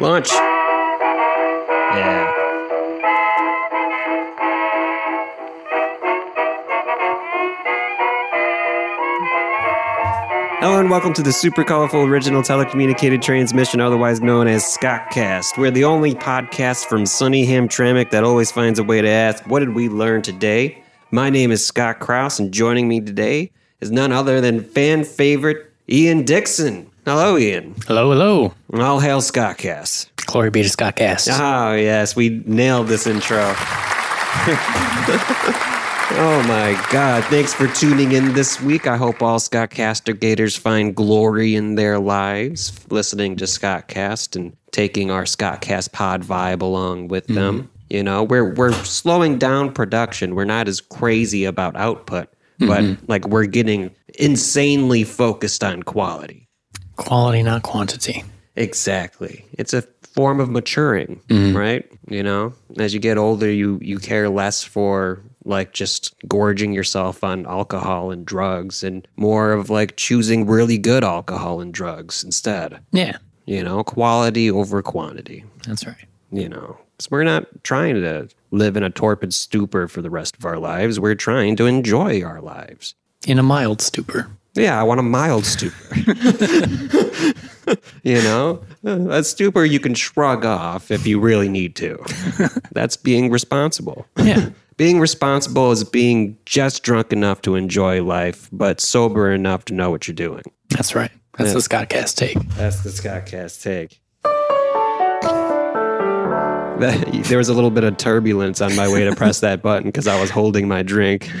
Launch. Yeah. Hello and welcome to the super colorful original telecommunicated transmission, otherwise known as Scottcast. We're the only podcast from sunny Hamtramck that always finds a way to ask, "What did we learn today?" My name is Scott Kraus, and joining me today is none other than fan favorite Ian Dixon. Hello, Ian. Hello, hello. All hail Scott Scottcast. Glory be to Scott Cast. Oh, yes, we nailed this intro. oh my God. Thanks for tuning in this week. I hope all Scottcaster Gators find glory in their lives listening to Scottcast and taking our Scottcast pod vibe along with mm-hmm. them. You know, we're we're slowing down production. We're not as crazy about output, but mm-hmm. like we're getting insanely focused on quality. Quality, not quantity. Exactly. It's a form of maturing, mm-hmm. right? You know, as you get older, you you care less for like just gorging yourself on alcohol and drugs and more of like choosing really good alcohol and drugs instead. Yeah, You know, quality over quantity, that's right. you know. 'Cause we're not trying to live in a torpid stupor for the rest of our lives. We're trying to enjoy our lives. In a mild stupor. Yeah, I want a mild stupor. you know, a stupor you can shrug off if you really need to. That's being responsible. Yeah. Being responsible is being just drunk enough to enjoy life, but sober enough to know what you're doing. That's right. That's the Scott Cast take. That's the Scott Cast take. There was a little bit of turbulence on my way to press that button because I was holding my drink.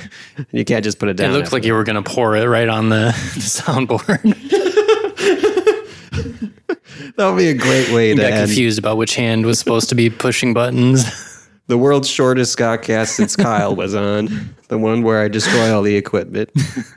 You can't just put it down. It looked like you were going to pour it right on the, the soundboard. that would be a great way to Got end. confused about which hand was supposed to be pushing buttons. The world's shortest Scott Scottcast since Kyle was on. The one where I destroy all the equipment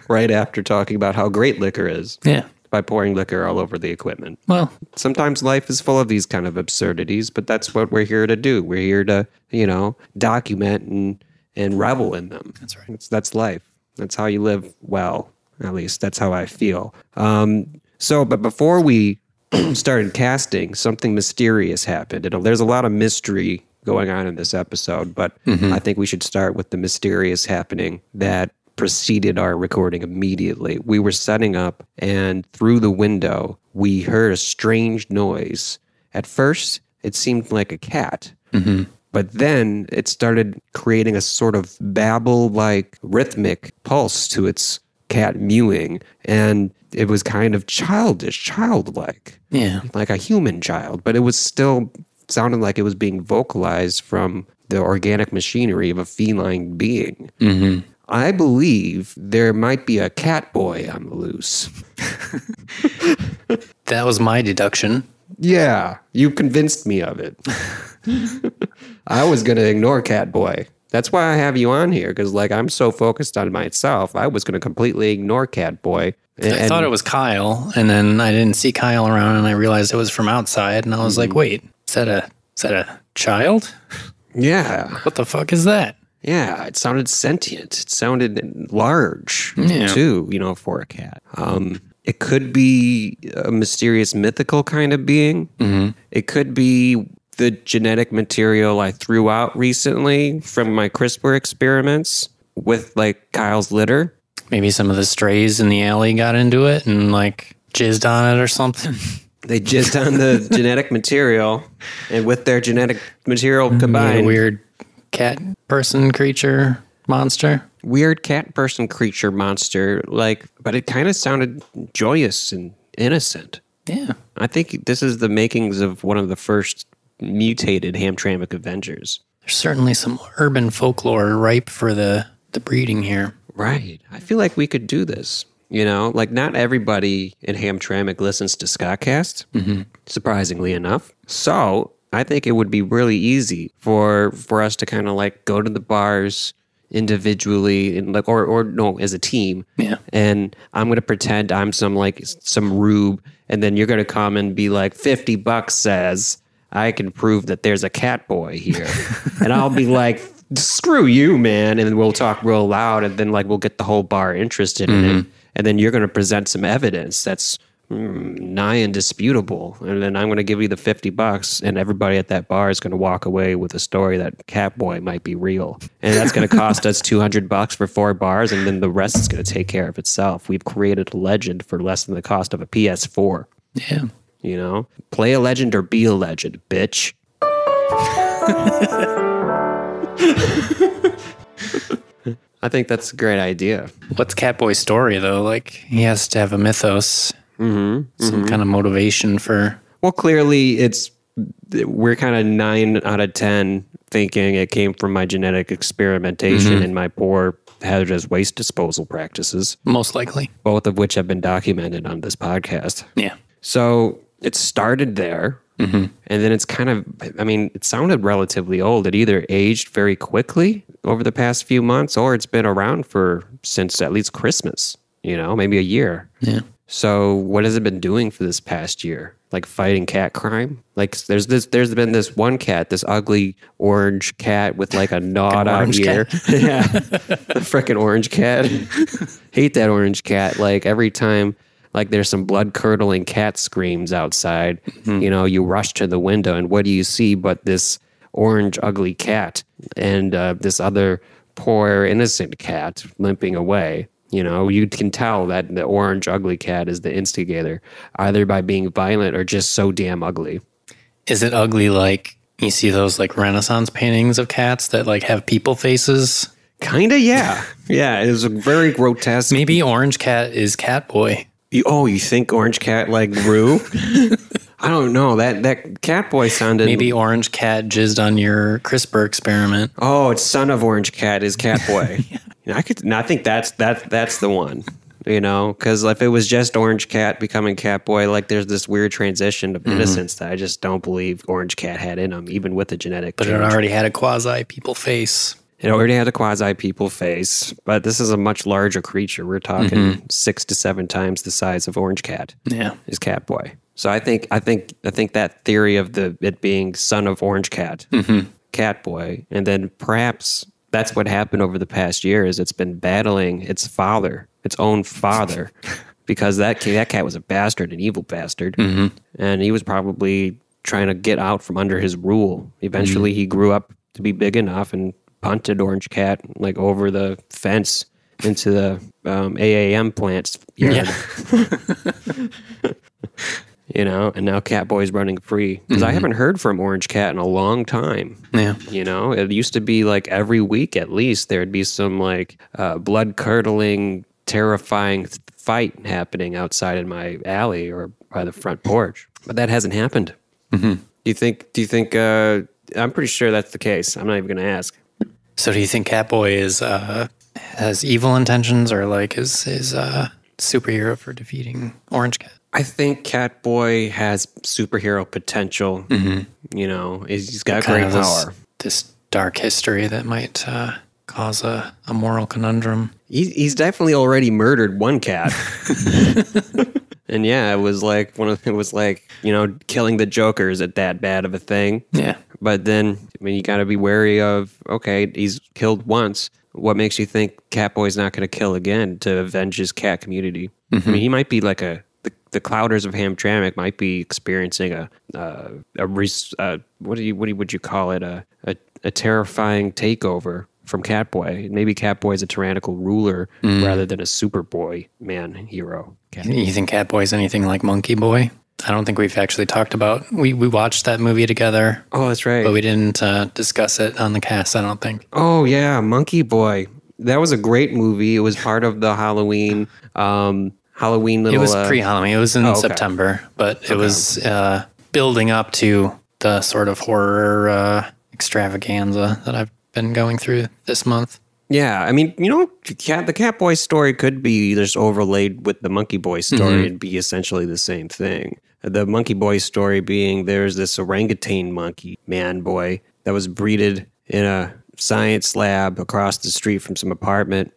right after talking about how great liquor is Yeah. By pouring liquor all over the equipment. Well, Sometimes life is full of these kind of absurdities, but that's what we're here to do. We're here to, you know, document and and revel in them. That's right. That's, that's life. That's how you live well. At least that's how I feel. Um, so, but before we started casting, something mysterious happened. And there's a lot of mystery going on in this episode, but I think we should start with the mysterious happening that preceded our recording immediately. We were setting up, and through the window, we heard a strange noise. At first, it seemed like a cat. But then it started creating a sort of babble like rhythmic pulse to its cat mewing. And it was kind of childish, childlike yeah. like a human child, but it was still sounded like it was being vocalized from the organic machinery of a feline being. Mm-hmm. I believe there might be a cat boy on the loose. That was my deduction. Yeah, you convinced me of it. I was going to ignore cat boy. That's why I have you on here because, like, I'm so focused on myself. I was going to completely ignore cat boy. I thought it was Kyle, and then I didn't see Kyle around, and I realized it was from outside, and I was like, mm-hmm. "Wait, is that a is that a child? yeah, What the fuck is that?" Yeah, it sounded sentient. It sounded large Yeah. too, you know, for a cat. Um, it could be a mysterious mythical kind of being. It could be the genetic material I threw out recently from my CRISPR experiments with like Kyle's litter. Maybe some of the strays in the alley got into it and like jizzed on it or something. They jizzed on the genetic material, and with their genetic material combined, weird cat person creature monster. weird cat person creature monster, like, but it kind of sounded joyous and innocent. Yeah. I think this is the makings of one of the first mutated Hamtramck Avengers. There's certainly some urban folklore ripe for the the breeding here. Right. I feel like we could do this. You know, like not everybody in Hamtramck listens to Scottcast, mm-hmm. surprisingly enough. So I think it would be really easy for for us to kind of like go to the bars individually and like or or no as a team. Yeah. And I'm gonna pretend I'm some like some rube, and then you're gonna come and be like, fifty bucks says I can prove that there's a cat boy here. and I'll be like, screw you, man. And then we'll talk real loud, and then like we'll get the whole bar interested in it. Mm-hmm. And then you're gonna present some evidence that's nigh indisputable. And then I'm going to give you the 50 bucks, and everybody at that bar is going to walk away with a story that Catboy might be real. And that's going to cost us 200 bucks for four bars, and then the rest is going to take care of itself. We've created a legend for less than the cost of a PS4. Yeah. You know, play a legend or be a legend, bitch. I think that's a great idea. What's Catboy's story though? Like he has to have a mythos, mm-hmm, some mm-hmm. kind of motivation for. Well, clearly, it's we're kind of nine out of ten thinking it came from my genetic experimentation mm-hmm. and my poor hazardous waste disposal practices, Most likely. both of which have been documented on this podcast. Yeah. So it started there. Mm-hmm. And then it's kind of, I mean, it sounded relatively old. It either aged very quickly over the past few months or it's been around for since at least Christmas, you know, maybe a year. Yeah. So what has it been doing for this past year? Like fighting cat crime? Like there's this there's been this one cat, this ugly orange cat with like a gnawed out here. yeah. the freaking orange cat. Hate that orange cat. Like every time like there's some blood curdling cat screams outside, you know, you rush to the window and what do you see but this orange ugly cat and uh, this other poor innocent cat limping away. You know, you can tell that the orange ugly cat is the instigator, either by being violent or just so damn ugly. Is it ugly like you see those like Renaissance paintings of cats that like have people faces? Kinda, yeah, yeah. It was a very grotesque. Maybe Orange Cat is Catboy. You, oh, you think Orange Cat like grew? I don't know. That that cat boy sounded. Maybe Orange Cat jizzed on your CRISPR experiment. Oh, it's son of Orange Cat is Cat Boy. I could. I think that's that that's the one. You know, because if it was just Orange Cat becoming Cat Boy, like there's this weird transition Mm-hmm. of innocence that I just don't believe Orange Cat had in him, even with the genetic. But it already had a quasi people face. It already had a quasi people face, but this is a much larger creature. We're talking Mm-hmm. six to seven times the size of Orange Cat. Yeah. is Catboy. So I think I think I think that theory of the it being son of Orange Cat, mm-hmm. Cat Boy, and then perhaps that's what happened over the past year is it's been battling its father, its own father, because that ca- that cat was a bastard, an evil bastard, mm-hmm. and he was probably trying to get out from under his rule. Eventually, mm-hmm. he grew up to be big enough and punted Orange Cat like over the fence into the um, AAM plant's yard. Yeah. you know, and now Catboy's running free because I haven't heard from Orange Cat in a long time. Yeah. You know, it used to be like every week at least there'd be some like uh, blood curdling, terrifying th- fight happening outside in my alley or by the front porch, but that hasn't happened. Do you think? Do you think? Uh, I'm pretty sure that's the case. I'm not even going to ask. So do you think Catboy is uh has evil intentions or like is is uh superhero for defeating Orange Cat? I think Catboy has superhero potential. You know, he's got Kind great of this, power. this dark history that might uh, cause a, a moral conundrum. He, he's definitely already murdered one cat. and yeah, it was like one of it was like you know killing the Joker is it that bad of a thing? Yeah. But then I mean you got to be wary of okay he's killed once. What makes you think Catboy's not going to kill again to avenge his cat community? I mean he might be like a the, the clowders of Hamtramck might be experiencing a uh, a res, uh, what do you what do you, would you call it a, a a terrifying takeover from Catboy. Maybe Catboy is a tyrannical ruler rather than a Superboy man hero. Cat- You think Catboy is anything like Monkey Boy? I don't think we've actually talked about. We we watched that movie together, Oh, that's right. but we didn't uh, discuss it on the cast. I don't think. Oh yeah, Monkey Boy. That was a great movie. It was part of the Halloween um Halloween little It was uh, pre-Halloween. It was in okay. September, but it was uh, building up to the sort of horror uh, extravaganza that I've been going through this month. Yeah, I mean, you know, cat the Catboy story could be just overlaid with the Monkey Boy story and be essentially the same thing. The Monkey Boy story being there's this orangutan monkey man boy that was breeded in a science lab across the street from some apartment.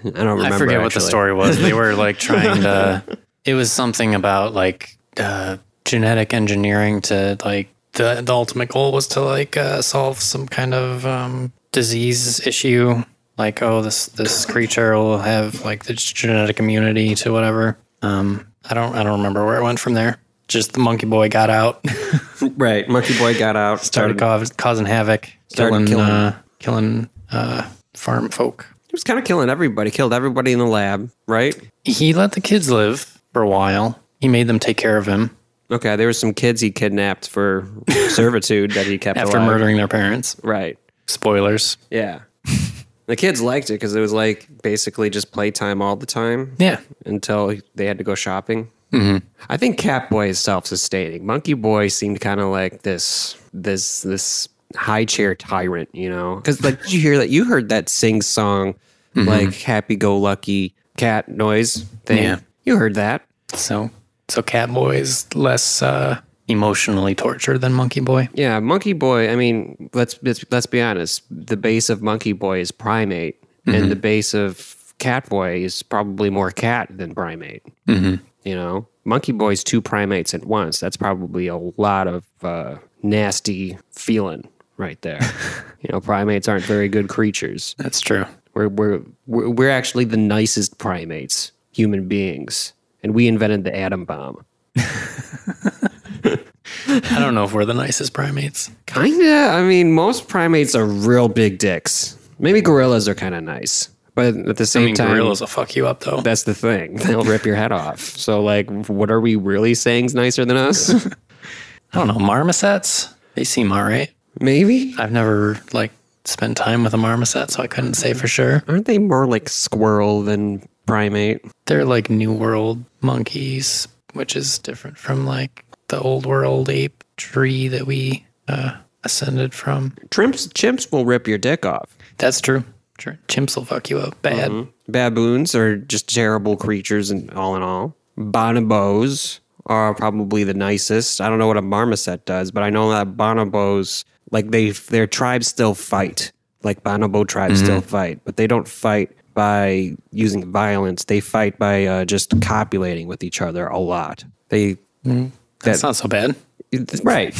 I don't remember. I forget what the story was. They were like trying to. It was something about like uh, genetic engineering to like the the ultimate goal was to like uh, solve some kind of um, disease issue. Like oh this this creature will have like this genetic immunity to whatever. Um, I don't I don't remember where it went from there. Just the monkey boy got out, Right. Monkey Boy got out, started started. causing havoc, Started killing killing. uh, killing uh, farm folk. He was kind of killing everybody. Killed everybody in the lab. Right. He let the kids live for a while. He made them take care of him Okay. There were some kids he kidnapped for servitude that he kept after alive. murdering their parents. Right. Spoilers. Yeah. the kids liked it because it was like basically just playtime all the time. Yeah. until they had to go shopping. Mm-hmm. I think Catboy is self-sustaining. Monkey Boy seemed kind of like this, this, this high chair tyrant, you know? Because like, did you hear that? You heard that sing song, like happy-go-lucky cat noise thing. Yeah. you heard that. So so cat boy is less uh, emotionally tortured than Monkey Boy. Yeah, Monkey Boy. I mean, let's let's, let's be honest. The base of Monkey Boy is primate, and the base of cat boy is probably more cat than primate. Mm-hmm. You know, Monkey Boy's two primates at once. That's probably a lot of uh, nasty feeling right there. you know, primates aren't very good creatures. That's true. We're we're we're, we're actually the nicest primates, human beings, and we invented the atom bomb. I don't know if we're the nicest primates. Kinda. I mean, most primates are real big dicks. Maybe gorillas are kind of nice, but at the I same mean, time, gorillas will fuck you up though. that's the thing. They'll rip your head off. So, like, what are we really saying's nicer than us? I don't know. Marmosets? They seem all right. Maybe. I've never like spent time with a marmoset, so I couldn't say for sure. Aren't they more like squirrel than primate? They're like New World monkeys, which is different from like the old world ape tree that we uh, ascended from. Chimps, chimps will rip your dick off. That's true. Sure. Chimps will fuck you up bad. Baboons are just terrible creatures, and all in all, bonobos are probably the nicest. I don't know what a marmoset does, but I know that bonobos, like they, their tribes still fight. Like bonobo tribes still fight, but they don't fight by using violence. They fight by uh, just copulating with each other a lot. They That's not so bad. Right.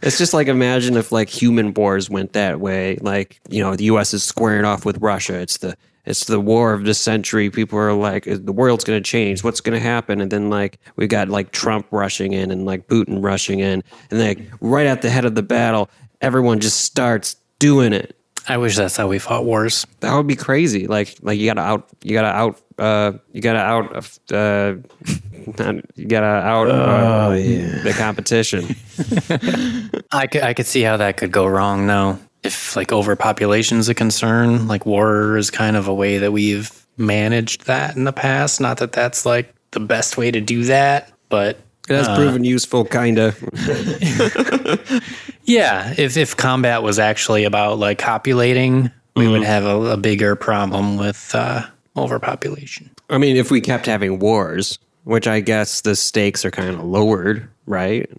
it's just like imagine if like human wars went that way. Like you know, the U.S. is squaring off with Russia. It's the it's the war of the century. People are like, the world's going to change. What's going to happen? And then like we got like Trump rushing in and like Putin rushing in, and like right at the head of the battle, everyone just starts doing it. I wish that's how we fought wars. That would be crazy. Like like you gotta out you gotta out uh you gotta out uh not- you gotta out uh, the competition. I could, I could see how that could go wrong though. If like overpopulation is a concern, like war is kind of a way that we've managed that in the past. Not that that's like the best way to do that, but It has proven useful, kinda. yeah, if if combat was actually about like copulating, we would have a, a bigger problem with uh, overpopulation. I mean, if we kept having wars, which I guess the stakes are kind of lowered, right?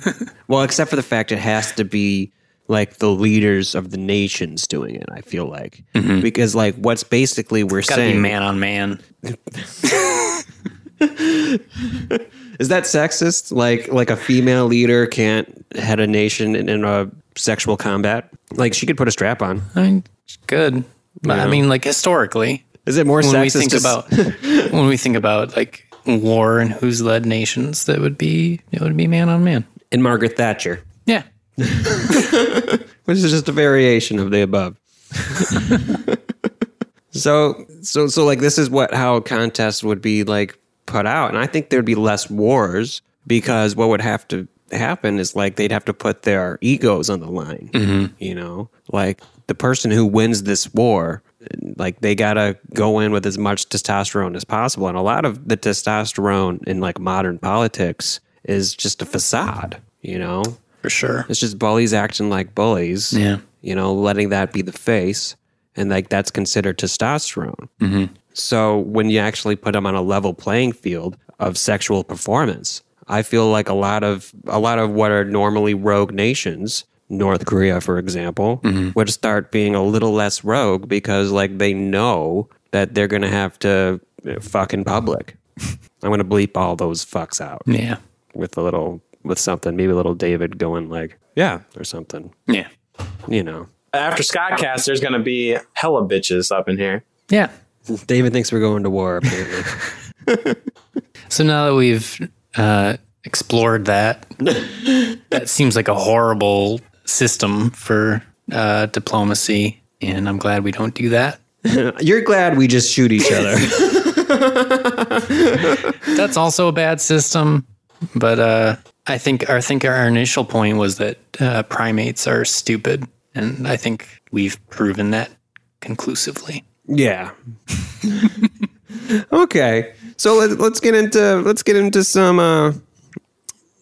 well, except for the fact it has to be like the leaders of the nations doing it. I feel like mm-hmm. because like what's basically we're Got to be saying man on man. is that sexist? Like like a female leader can't head a nation in, in a sexual combat. Like she could put a strap on. I good, but I mean, like historically, Is it more when we sexist? think about when we think about like war and who's led nations, that would be it would be man on man. And Margaret Thatcher, Yeah, which is just a variation of the above. so so so like this is what how contests would be like put out, and I think there'd be less wars because what would have to happen is like they'd have to put their egos on the line. Mm-hmm. You know, like the person who wins this war. Like they gotta go in with as much testosterone as possible, and a lot of the testosterone in like modern politics is just a facade. You know, for sure. it's just bullies acting like bullies. Yeah. You know, letting that be the face. And like that's considered testosterone. Mm-hmm. So when you actually put them on a level playing field of sexual performance, I feel like a lot of a lot of what are normally rogue nations, North Korea, for example, Mm-hmm. would start being a little less rogue because like they know that they're gonna have to uh, fuck in public. I'm gonna bleep all those fucks out Yeah, with a little with something, maybe a little David going like, yeah, or something. yeah, You know. After Scottcast, there's going to be hella bitches up in here. yeah. David thinks we're going to war, apparently. So now that we've uh, explored that, that seems like a horrible system for uh, diplomacy, and I'm glad we don't do that. You're glad we just shoot each other. That's also a bad system, but uh, I think I think our initial point was that uh, primates are stupid, and I think we've proven that conclusively. yeah. okay. So let, let's get into let's get into some uh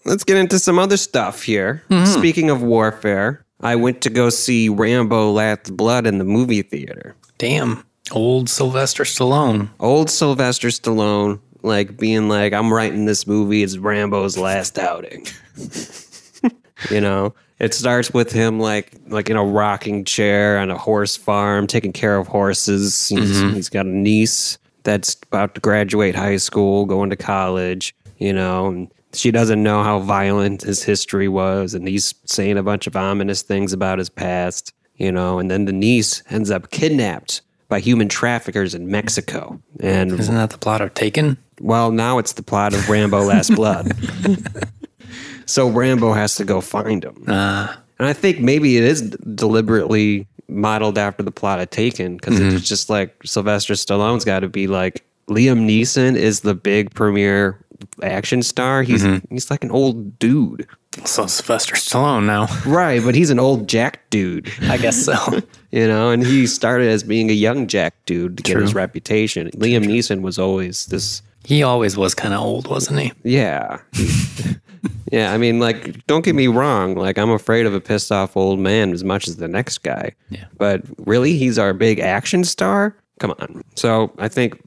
let's get into some other stuff here. Speaking of warfare, I went to go see Rambo Last Blood in the movie theater. Damn, old Sylvester Stallone. old Sylvester Stallone, like being like, I'm writing this movie, it's Rambo's last outing. you know? It starts with him like like in a rocking chair on a horse farm, taking care of horses. He's, mm-hmm. he's got a niece that's about to graduate high school, going to college, you know, and she doesn't know how violent his history was, and he's saying a bunch of ominous things about his past, you know, and then the niece ends up kidnapped by human traffickers in Mexico. And Isn't that the plot of Taken? Well, now it's the plot of Rambo Last Blood. so Rambo has to go find him. Uh, And I think maybe it is deliberately modeled after the plot of Taken because it's just like Sylvester Stallone's got to be like Liam Neeson is the big premier action star. He's he's like an old dude. so Sylvester Stallone now. Right, but he's an old jack dude. I guess so. You know, and he started as being a young jack dude to get his True. reputation. Liam Neeson was always this he always was kind of old, wasn't he? Yeah. yeah, I mean, like, don't get me wrong. Like, I'm afraid of a pissed off old man as much as the next guy. Yeah. But really, he's our big action star? Come on. So I think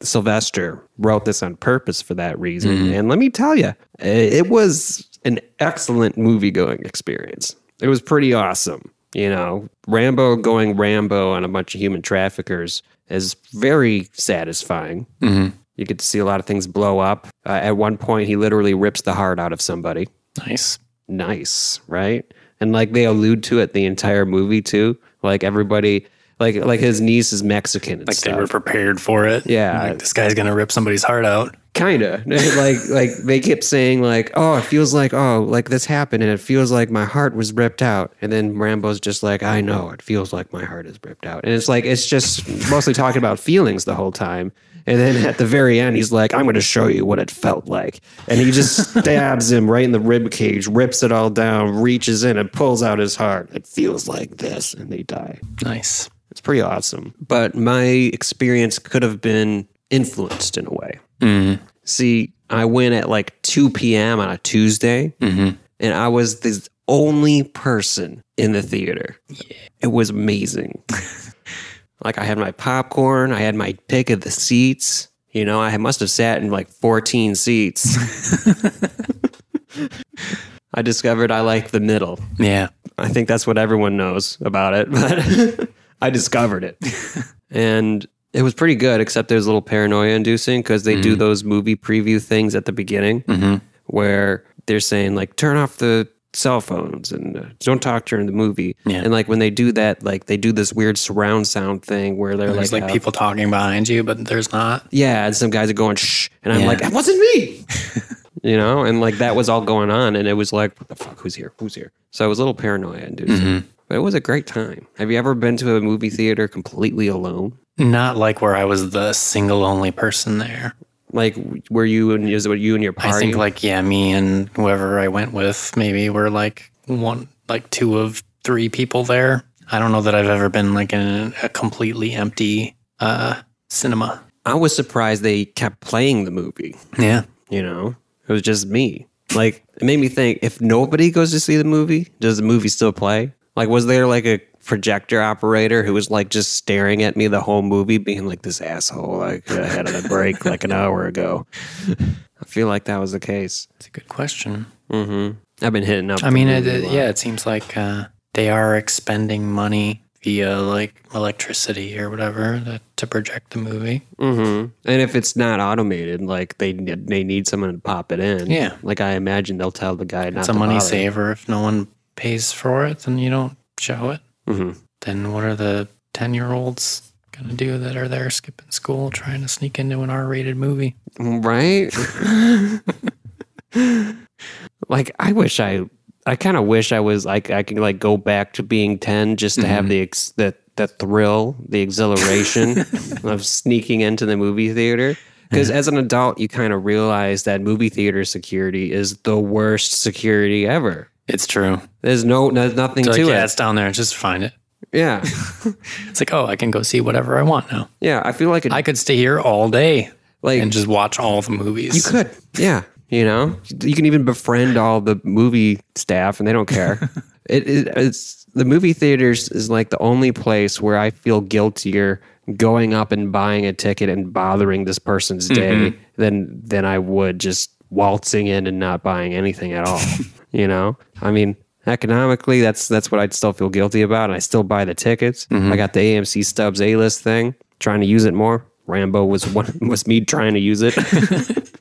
Sylvester wrote this on purpose for that reason. Mm-hmm. And let me tell you, it was an excellent movie going experience. It was pretty awesome. You know, Rambo going Rambo on a bunch of human traffickers is very satisfying. Mm-hmm. You get to see a lot of things blow up. Uh, at one point, he literally rips the heart out of somebody. Nice. Nice, right? And like they allude to it the entire movie too. Like everybody, like like his niece is Mexican and Like stuff. they were prepared for it. Yeah. Like this guy's gonna rip somebody's heart out. Kinda like like they kept saying like, oh, it feels like oh, like this happened, and it feels like my heart was ripped out. And then Rambo's just like, I know, it feels like my heart is ripped out, and it's like it's just mostly talking about feelings the whole time. And then at the very end, he's like, I'm going to show you what it felt like. And he just stabs him right in the rib cage, rips it all down, reaches in and pulls out his heart. It feels like this. And they die. Nice. It's pretty awesome. But my experience could have been influenced in a way. Mm-hmm. See, I went at like 2 p.m. on a Tuesday, mm-hmm. and I was the only person in the theater. Yeah. It was amazing. like, I had my popcorn, I had my pick of the seats. You know, I must have sat in like 14 seats. I discovered I like the middle. Yeah. I think that's what everyone knows about it, but I discovered it. and it was pretty good, except there's a little paranoia inducing because they do mm-hmm. those movie preview things at the beginning mm-hmm. where they're saying, like, turn off the cell phones and uh, don't talk during the movie. Yeah. And like when they do that, like they do this weird surround sound thing where they're There's like, like uh, people talking behind you, but there's not. yeah, and some guys are going shh, and I'm Yeah. like, that wasn't me, you know, and like that was all going on, and it was like, what the fuck, who's here, who's here? So I was a little paranoia inducing, but it was a great time. Have you ever been to a movie theater completely alone? Not like where I was the single only person there. Like, were you and is it what you and your party? I think like yeah, me and whoever I went with maybe were like one like two of three people there. I don't know that I've ever been like in a completely empty uh cinema. I was surprised they kept playing the movie. Yeah. You know, it was just me. Like, it made me think: if nobody goes to see the movie, does the movie still play? Like, was there like a projector operator who was like just staring at me the whole movie, being like, "This asshole, I could have had a break like an hour ago." I feel like that was the case. It's a good question. I've been hitting up. I mean, it, it- yeah, it seems like uh, they are expending money via like electricity or whatever that, to project the movie. Mm-hmm. And if it's not automated, like they they need someone to pop it in. Yeah. Like I imagine they'll tell the guy not It's a money bother. saver. If no one pays for it, then you don't show it. Mhm. Then what are the ten year olds gonna do that are there skipping school trying to sneak into an R-rated movie. Right? like I wish I I kind of wish I was like I could like go back to being 10 just to have the ex- the the thrill, the exhilaration of sneaking into the movie theater. Because as an adult, you kind of realize that movie theater security is the worst security ever. It's true. There's no, there's nothing to yeah, it. it's down there. Just find it. Yeah, It's like, oh, I can go see whatever I want now. yeah. I feel like it, I could stay here all day like and just watch all the movies. You could, yeah. You know, you can even befriend all the movie staff, and they don't care. it, it, it's the movie theaters is like the only place where I feel guiltier going up and buying a ticket and bothering this person's day mm-hmm. than than I would just waltzing in and not buying anything at all. you know, I mean. Economically, that's that's what I'd still feel guilty about, and I still buy the tickets. Mm-hmm. I got the AMC Stubs A list thing, trying to use it more. Rambo was one was me trying to use it.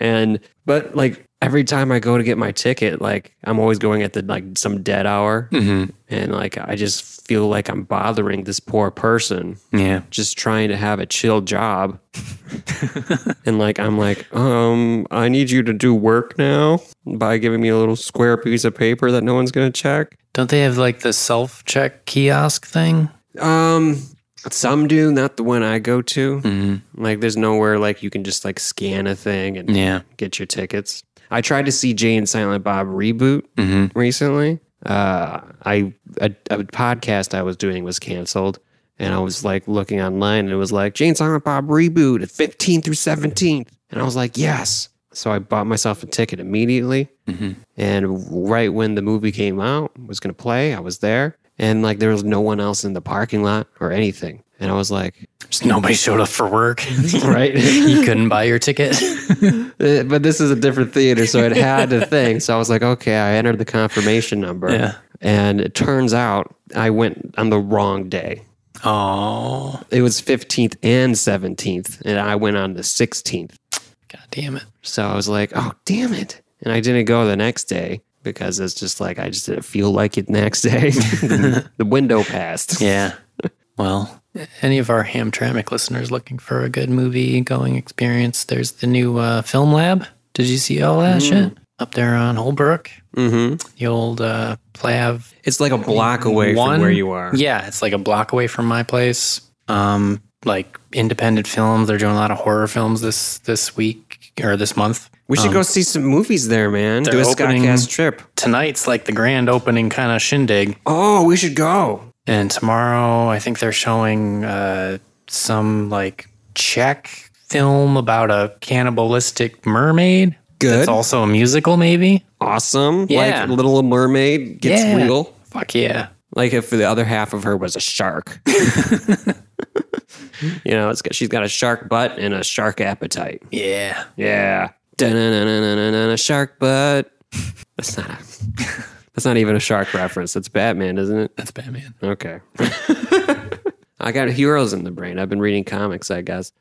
And but like every time I go to get my ticket, like I'm always going at the like some dead hour, mm-hmm. and like I just feel like I'm bothering this poor person, yeah. just trying to have a chill job. and like I'm like, um, I need you to do work now by giving me a little square piece of paper that no one's gonna check. Don't they have like the self check kiosk thing? Um, some do, not the one I go to. Like, there's nowhere like you can just like scan a thing and Yeah. get your tickets. I tried to see Jay and Silent Bob reboot recently. Uh, I a, a podcast I was doing was canceled, and I was like looking online, and it was like Jay and Silent Bob reboot at 15th through 17th, and I was like, yes. So I bought myself a ticket immediately, and right when the movie came out, was gonna play, I was there, and like there was no one else in the parking lot or anything, and I was like, Just nobody showed up for work. right. you couldn't buy your ticket. Uh, but this is a different theater, so it had a thing. So I was like, okay, I entered the confirmation number. Yeah. And it turns out I went on the wrong day. oh, It was 15th and 17th, and I went on the 16th. god damn it. So I was like, oh, damn it. And I didn't go the next day because it's just like, I just didn't feel like it next day. the window passed. Yeah. Well, any of our Hamtramck listeners looking for a good movie going experience, there's the new uh, Film Lab. Did you see all that shit? Up there on Holbrook. Mm-hmm. The old uh, Plav It's like a block away one. from where you are. Yeah, it's like a block away from my place. Um, like independent films. They're doing a lot of horror films this this week or this month. We should go see some movies there, man. Do a Scottcast trip. Tonight's like the grand opening kind of shindig. Oh, we should go. And tomorrow, I think they're showing uh, some like Czech film about a cannibalistic mermaid. Good. It's also a musical, maybe. awesome. Yeah. Like Little Mermaid gets Yeah. real. Fuck yeah. Like if the other half of her was a shark. you know, it's got, she's got a shark butt and a shark appetite. Yeah. Yeah. A shark butt. That's not a, that's not even a shark reference. That's Batman, isn't it? That's Batman. Okay. I got heroes in the brain. I've been reading comics, I guess.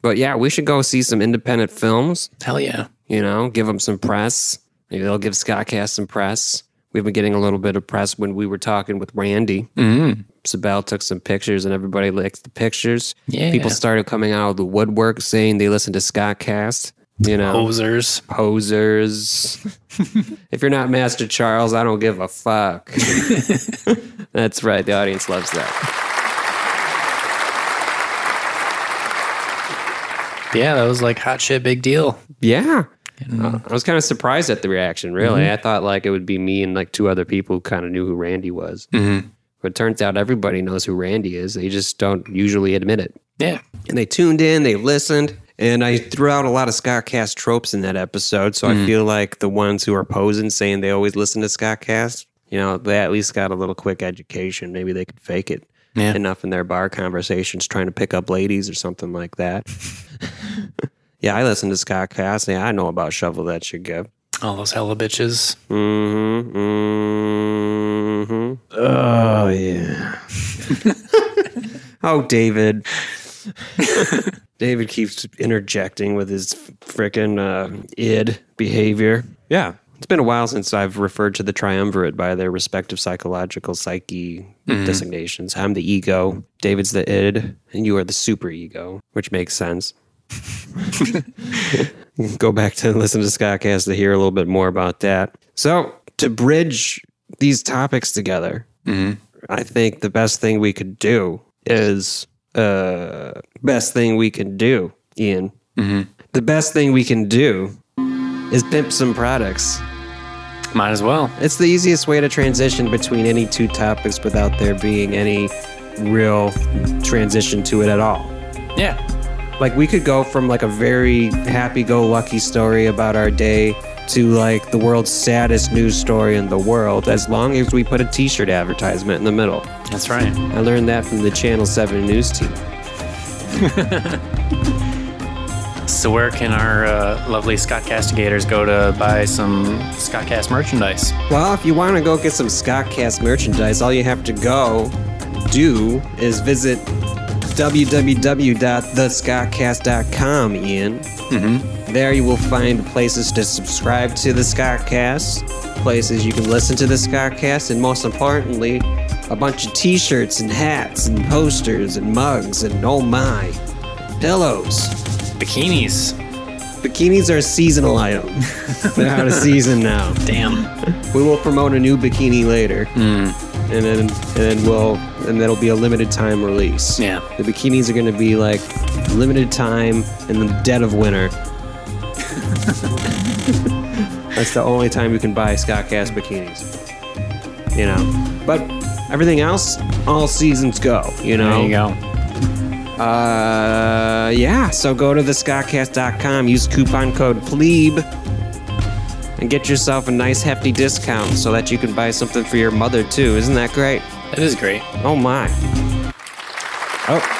But yeah, we should go see some independent films. Hell yeah. you know, give them some press. Maybe they'll give Scottcast some press. We've been getting a little bit of press when we were talking with Randy. Mm-hmm. Sabelle took some pictures and everybody liked the pictures. Yeah. People started coming out of the woodwork saying they listen to Scottcast. You know, Posers. posers. if you're not Master Charles, I don't give a fuck. That's right. The audience loves that. Yeah, that was like hot shit, big deal. Yeah. Uh, I was kind of surprised at the reaction, really. I thought like it would be me and like two other people who kind of knew who Randy was. Mm-hmm. But it turns out everybody knows who Randy is. They just don't usually admit it. Yeah. And they tuned in, they listened, and I threw out a lot of Scott Cast tropes in that episode. So I feel like the ones who are posing saying they always listen to Scott Cast, you know, they at least got a little quick education. Maybe they could fake it Yeah. enough in their bar conversations trying to pick up ladies or something like that. yeah, I listen to Scott Cast. Yeah, I know about Shovel That You Give. All those hella bitches. Mm-hmm. Mm-hmm. Oh, yeah. Oh, David. David keeps interjecting with his frickin' uh, id behavior. Yeah. It's been a while since I've referred to the triumvirate by their respective psychological psyche designations. I'm the ego, David's the id, and you are the super ego, which makes sense. Go back to listen to Scott Scottcast to hear a little bit more about that. So, to bridge these topics together, I think the best thing we could do is uh best thing we can do, Ian. The best thing we can do is pimp some products. Might as well. It's the easiest way to transition between any two topics without there being any real transition to it at all. Yeah. Like we could go from like a very happy-go-lucky story about our day to like the world's saddest news story in the world as long as we put a t-shirt advertisement in the middle. That's right. I learned that from the Channel 7 news team. So where can our uh, lovely Scott Castigators go to buy some Scottcast merchandise? Well, if you want to go get some Scottcast merchandise, all you have to go do is visit www.thescottcast.com, Ian. Mm-hmm. There you will find places to subscribe to the Scottcast, places you can listen to the Scottcast, and most importantly, a bunch of t-shirts and hats and posters and mugs and oh my, pillows. Bikinis. Bikinis are a seasonal item. They're out of season now. Damn. We will promote a new bikini later, and then and then we'll and that'll be a limited time release. Yeah. the bikinis are going to be like limited time in the dead of winter. That's the only time you can buy Scott Scottcast bikinis. You know, but everything else, all seasons go. You know. There you go. Uh, yeah. So go to thescottcast.com, use coupon code PLEBE, and get yourself a nice hefty discount so that you can buy something for your mother too. Isn't that great? That is great. Oh my. Oh,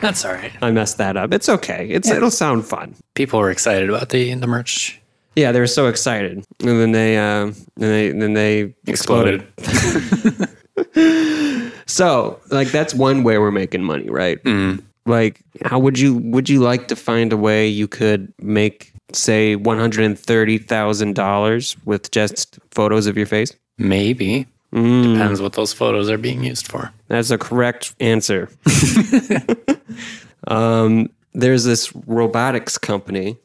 That's all right. I messed that up. It's okay. It's it'll sound fun. People were excited about the the merch. Yeah, they were so excited, and then they, uh, and they, then they exploded. So, like, that's one way we're making money, right? Like, how would you would you like to find a way you could make, say, one hundred and thirty thousand dollars with just photos of your face? Maybe. Depends what those photos are being used for. That's a correct answer. um, there's this robotics company,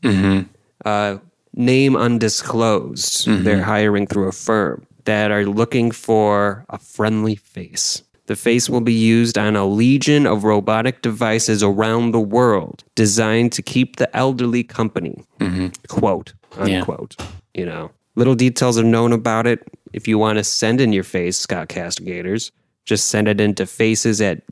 uh, name undisclosed. They're hiring through a firm that are looking for a friendly face. The face will be used on a legion of robotic devices around the world designed to keep the elderly company. Mm-hmm. Quote, Yeah. unquote. You know, little details are known about it. If you want to send in your face, Scott Castigators, just send it into faces at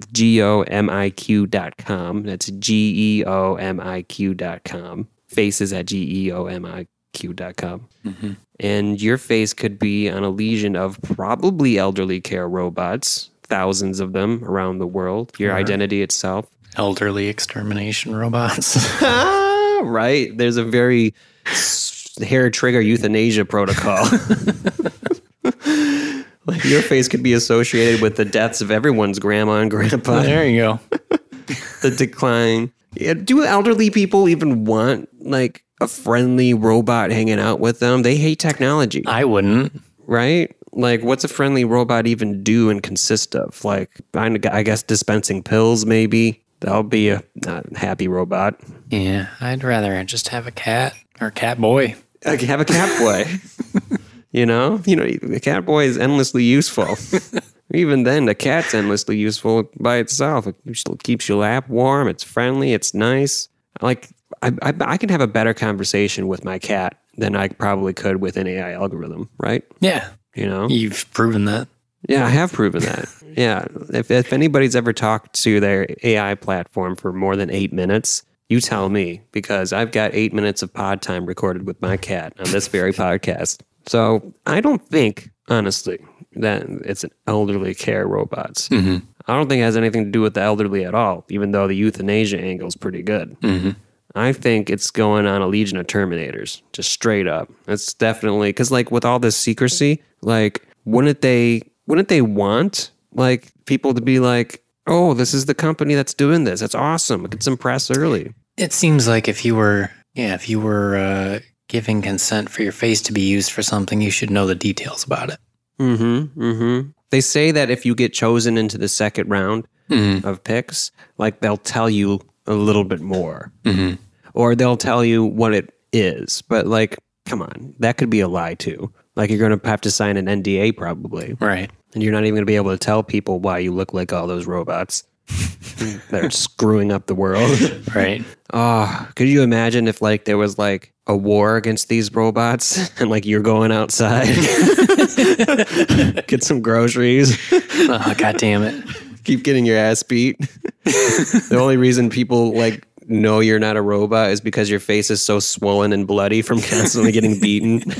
geomiq.com. That's G E O M I Q.com. Faces at G E O M I Q.com. Mm-hmm. And your face could be on a legion of probably elderly care robots, thousands of them around the world. Your identity itself. Elderly extermination robots. Ah, right. There's a very hair trigger euthanasia protocol. like your face could be associated with the deaths of everyone's grandma and grandpa. there you go. the decline. Yeah, do elderly people even want like a friendly robot hanging out with them? They hate technology, I wouldn't. right? Like, what's a friendly robot even do and consist of? Like, I I guess dispensing pills, maybe. That'll be a not happy robot. Yeah, I'd rather just have a cat or a cat boy. I can have a cat boy. you know, you know, the cat boy is endlessly useful. Even then, the cat's endlessly useful by itself. It keeps- keeps your lap warm. It's friendly. It's nice. Like I, I, I can have a better conversation with my cat than I probably could with an AI algorithm, right? Yeah, You know, you've proven that. yeah, I have proven that. Yeah, if if anybody's ever talked to their AI platform for more than eight minutes, you tell me because I've got eight minutes of pod time recorded with my cat on this very podcast. So I don't think, honestly, that it's an elderly care robots. Mm-hmm. I don't think it has anything to do with the elderly at all, even though the euthanasia angle is pretty good. Mm-hmm. I think it's going on a legion of Terminators, just straight up. It's definitely because, like, with all this secrecy, like, wouldn't they, wouldn't they want like people to be like, oh, this is the company that's doing this. That's awesome. It gets some press early. It seems like if you were, yeah, if you were uh, giving consent for your face to be used for something, you should know the details about it. Mm-hmm. Mm-hmm. They say that if you get chosen into the second round Mhm. of picks, like they'll tell you a little bit more. Mhm. Or they'll tell you what it is. But like, come on, that could be a lie too. Like you're gonna have to sign an NDA probably. Right. And you're not even gonna be able to tell people why you look like all those robots. that are screwing up the world. Right. Oh, could you imagine if like there was like a war against these robots and like you're going outside, get some groceries, oh, God damn it. Keep getting your ass beat. the only reason people like know you're not a robot is because your face is so swollen and bloody from constantly getting beaten.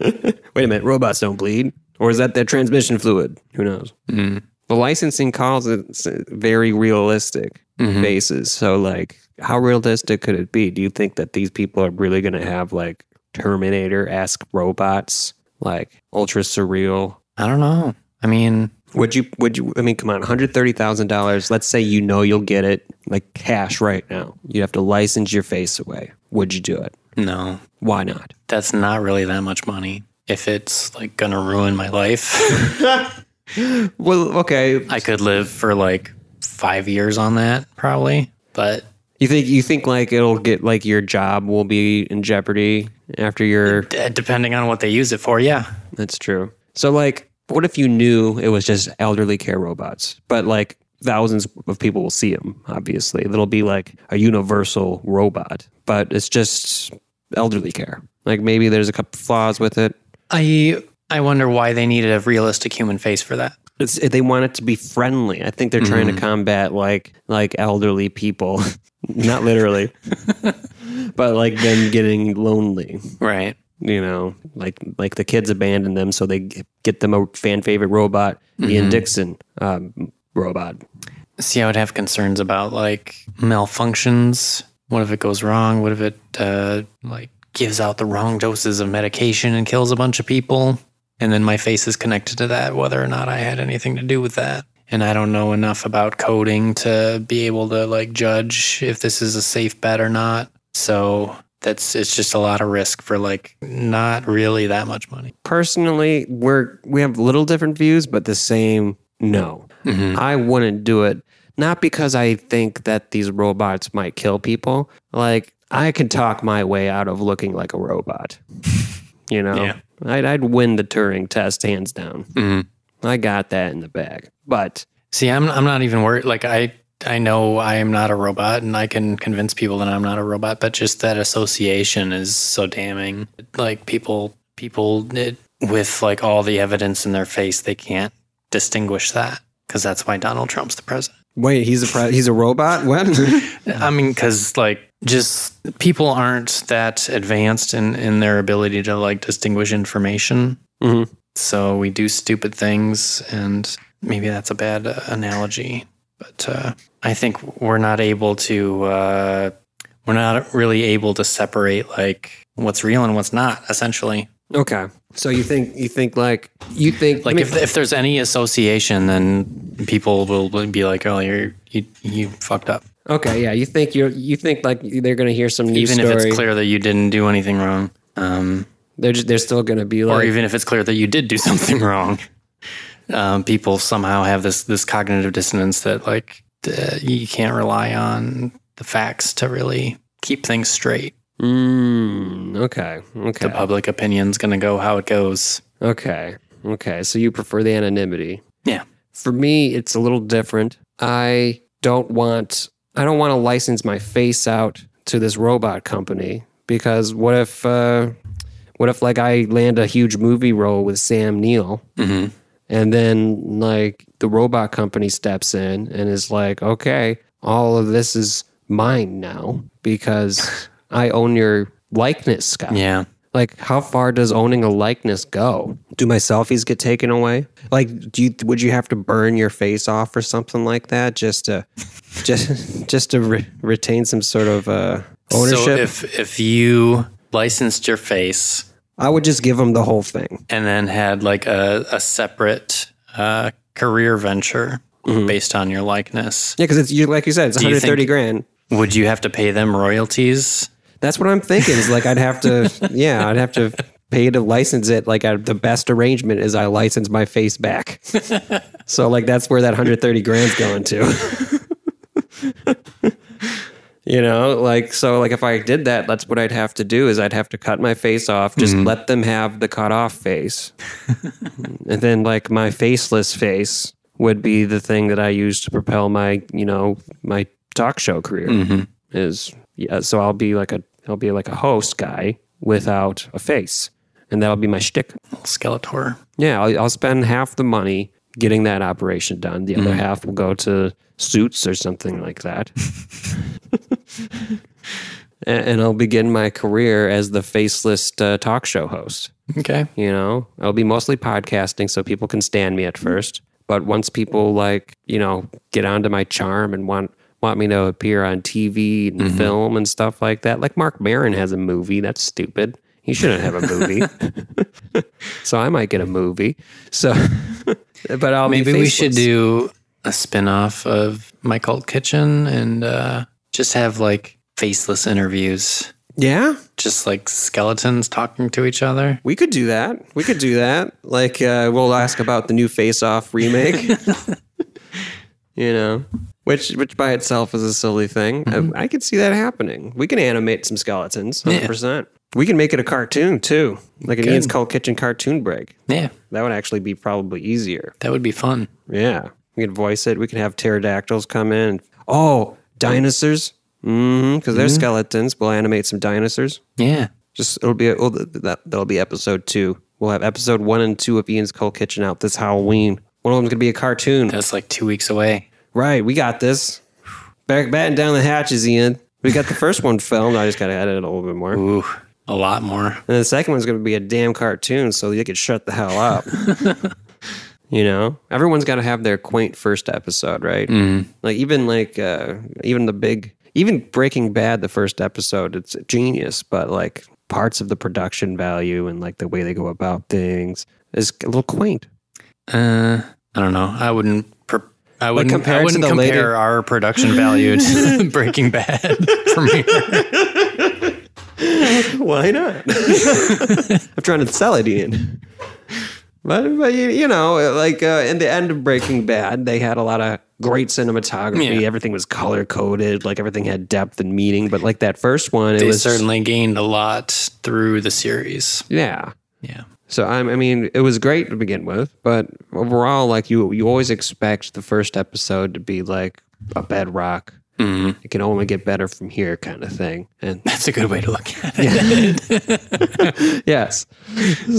Wait a minute, robots don't bleed, or is that their transmission fluid? Who knows? Mm. The licensing calls it very realistic mm-hmm. faces. So, like, how realistic could it be? Do you think that these people are really going to have like Terminator esque robots, like ultra surreal? I don't know. I mean, Would you? Would you? I mean, come on, hundred thirty thousand dollars. Let's say you know you'll get it like cash right now. You have to license your face away. Would you do it? no, Why not? that's not really that much money. If it's like gonna ruin my life, Well, okay. I could live for like five years on that probably. But You think you think like it'll get like your job will be in jeopardy after your d- depending on what they use it for, yeah. That's true. So, like, what if you knew it was just elderly care robots, but like thousands of people will see them? Obviously, it'll be like a universal robot, but it's just elderly care. Like, maybe there's a couple flaws with it. I I wonder why they needed a realistic human face for that. It's, they want it to be friendly. I think they're trying to mm-hmm. combat like like elderly people, not literally, but like them getting lonely. Right. You know, like like the kids abandon them, so they get them a fan favorite robot, Ian Dixon um, robot. See, I would have concerns about like malfunctions. What if it goes wrong? What if it uh, like gives out the wrong doses of medication and kills a bunch of people? And then my face is connected to that, whether or not I had anything to do with that. And I don't know enough about coding to be able to like judge if this is a safe bet or not. So that's it's just a lot of risk for like not really that much money. Personally, we're we have little different views, but the same. No, mm-hmm. I wouldn't do it. Not because I think that these robots might kill people. Like I can talk my way out of looking like a robot. You know, Yeah. I'd, I'd win the Turing test hands down. Mm-hmm. I got that in the bag. But See, I'm I'm not even worried. Like I I know I am not a robot, and I can convince people that I'm not a robot. But just that association is so damning. Like people people it, with like all the evidence in their face, they can't distinguish that because that's why Donald Trump's the president. wait, he's a pre- he's a robot. What? I mean, because like just people aren't that advanced in in their ability to like distinguish information. Mhm. So we do stupid things, and maybe that's a bad uh, analogy, but uh, I think we're not able to. Uh, we're not really able to separate like what's real and what's not. Essentially, Okay. So you think you think like you think like I mean, if if there's any association, then people will be like, "Oh, you're you you fucked up." okay, yeah, you think you're you think like they're gonna hear some news even story. if it's clear that you didn't do anything wrong. Um, they're just, they're still gonna be like, or even if it's clear that you did do something wrong, um, people somehow have this this cognitive dissonance that like uh, you can't rely on the facts to really keep things straight. mm, okay, okay, The public opinion's going to go how it goes. okay, okay. So you prefer the anonymity. Yeah. For me, it's a little different. I don't want I don't want to license my face out to this robot company because what if uh, what if like I land a huge movie role with Sam Neill Mm-hmm. And then like the robot company steps in and is like, okay, all of this is mine now because I own your likeness, Scott. Yeah. Like, how far does owning a likeness go? Do my selfies get taken away? Like, do you would you have to burn your face off or something like that just to just just to re- retain some sort of uh, ownership? So if if you licensed your face I would just give them the whole thing. and then had like a, a separate uh, career venture based on your likeness. Yeah, because it's you like you said, it's you 130 think- grand. Would you have to pay them royalties? That's what I'm thinking. Is like I'd have to, yeah, I'd have to pay to license it. Like I, the best arrangement is I license my face back. so like that's where that 130 grand's going to. you know, like so like if I did that, that's what I'd have to do is I'd have to cut my face off, just mm-hmm. let them have the cut off face. and then like my faceless face would be the thing that I use to propel my, you know, my talk show career mm-hmm. is yeah, so I'll be like a I'll be like a host guy without a face, and that'll be my shtick. Skeletor. Yeah, I'll, I'll spend half the money getting that operation done. The other mm-hmm. half will go to suits or something like that. and, I'll begin my career as the faceless uh, talk show host. Okay. You know, I'll be mostly podcasting so people can stand me at first. But once people like, you know, get onto my charm and want want me to appear on TV and film and stuff like that, like Marc Maron has a movie. That's stupid. He shouldn't have a movie. so I might get a movie. So, but I'll Maybe be we should do a spin-off of My Cult Kitchen and uh, just have like faceless interviews. Yeah, Just like skeletons talking to each other. we could do that. We could do that. Like uh, we'll ask about the new Face Off remake. you know, which which by itself is a silly thing. I, I could see that happening. We can animate some skeletons, hundred percent. We can make it a cartoon too, like an Good. Ian's Cult Kitchen cartoon break. Yeah, That would actually be probably easier. that would be fun. Yeah, we can voice it. We can have pterodactyls come in. Oh, dinosaurs. Mm-hmm. Because they're skeletons. We'll animate some dinosaurs. Yeah. Just it'll be oh, th- that that'll be episode two. We'll have episode one and two of Ian's Cold Kitchen out this Halloween. One of them's gonna be a cartoon. That's like two weeks away. Right, we got this. Back batting down the hatches, Ian. We got the first one filmed. I just gotta edit it a little bit more. Ooh, a lot more. And the second one's gonna be a damn cartoon, so you could shut the hell up. you know, everyone's got to have their quaint first episode, right? Like even like uh, even the big, even Breaking Bad, the first episode, it's genius, but like parts of the production value and like the way they go about things is a little quaint. Uh, I don't know. I wouldn't. Per- I wouldn't. compared I wouldn't compare later- our production value to Breaking Bad for me. Why not? I'm trying to sell it, Ian. But, but you, you know, like uh, in the end of Breaking Bad, they had a lot of great cinematography. Yeah. Everything was color coded. Like everything had depth and meaning. But like that first one, it They was certainly gained a lot through the series. yeah. Yeah. So I'm, I mean, it was great to begin with, but overall, like you, you always expect the first episode to be like a bedrock. Mm-hmm. It can only get better from here, kind of thing. And That's a good way to look at it. Yes.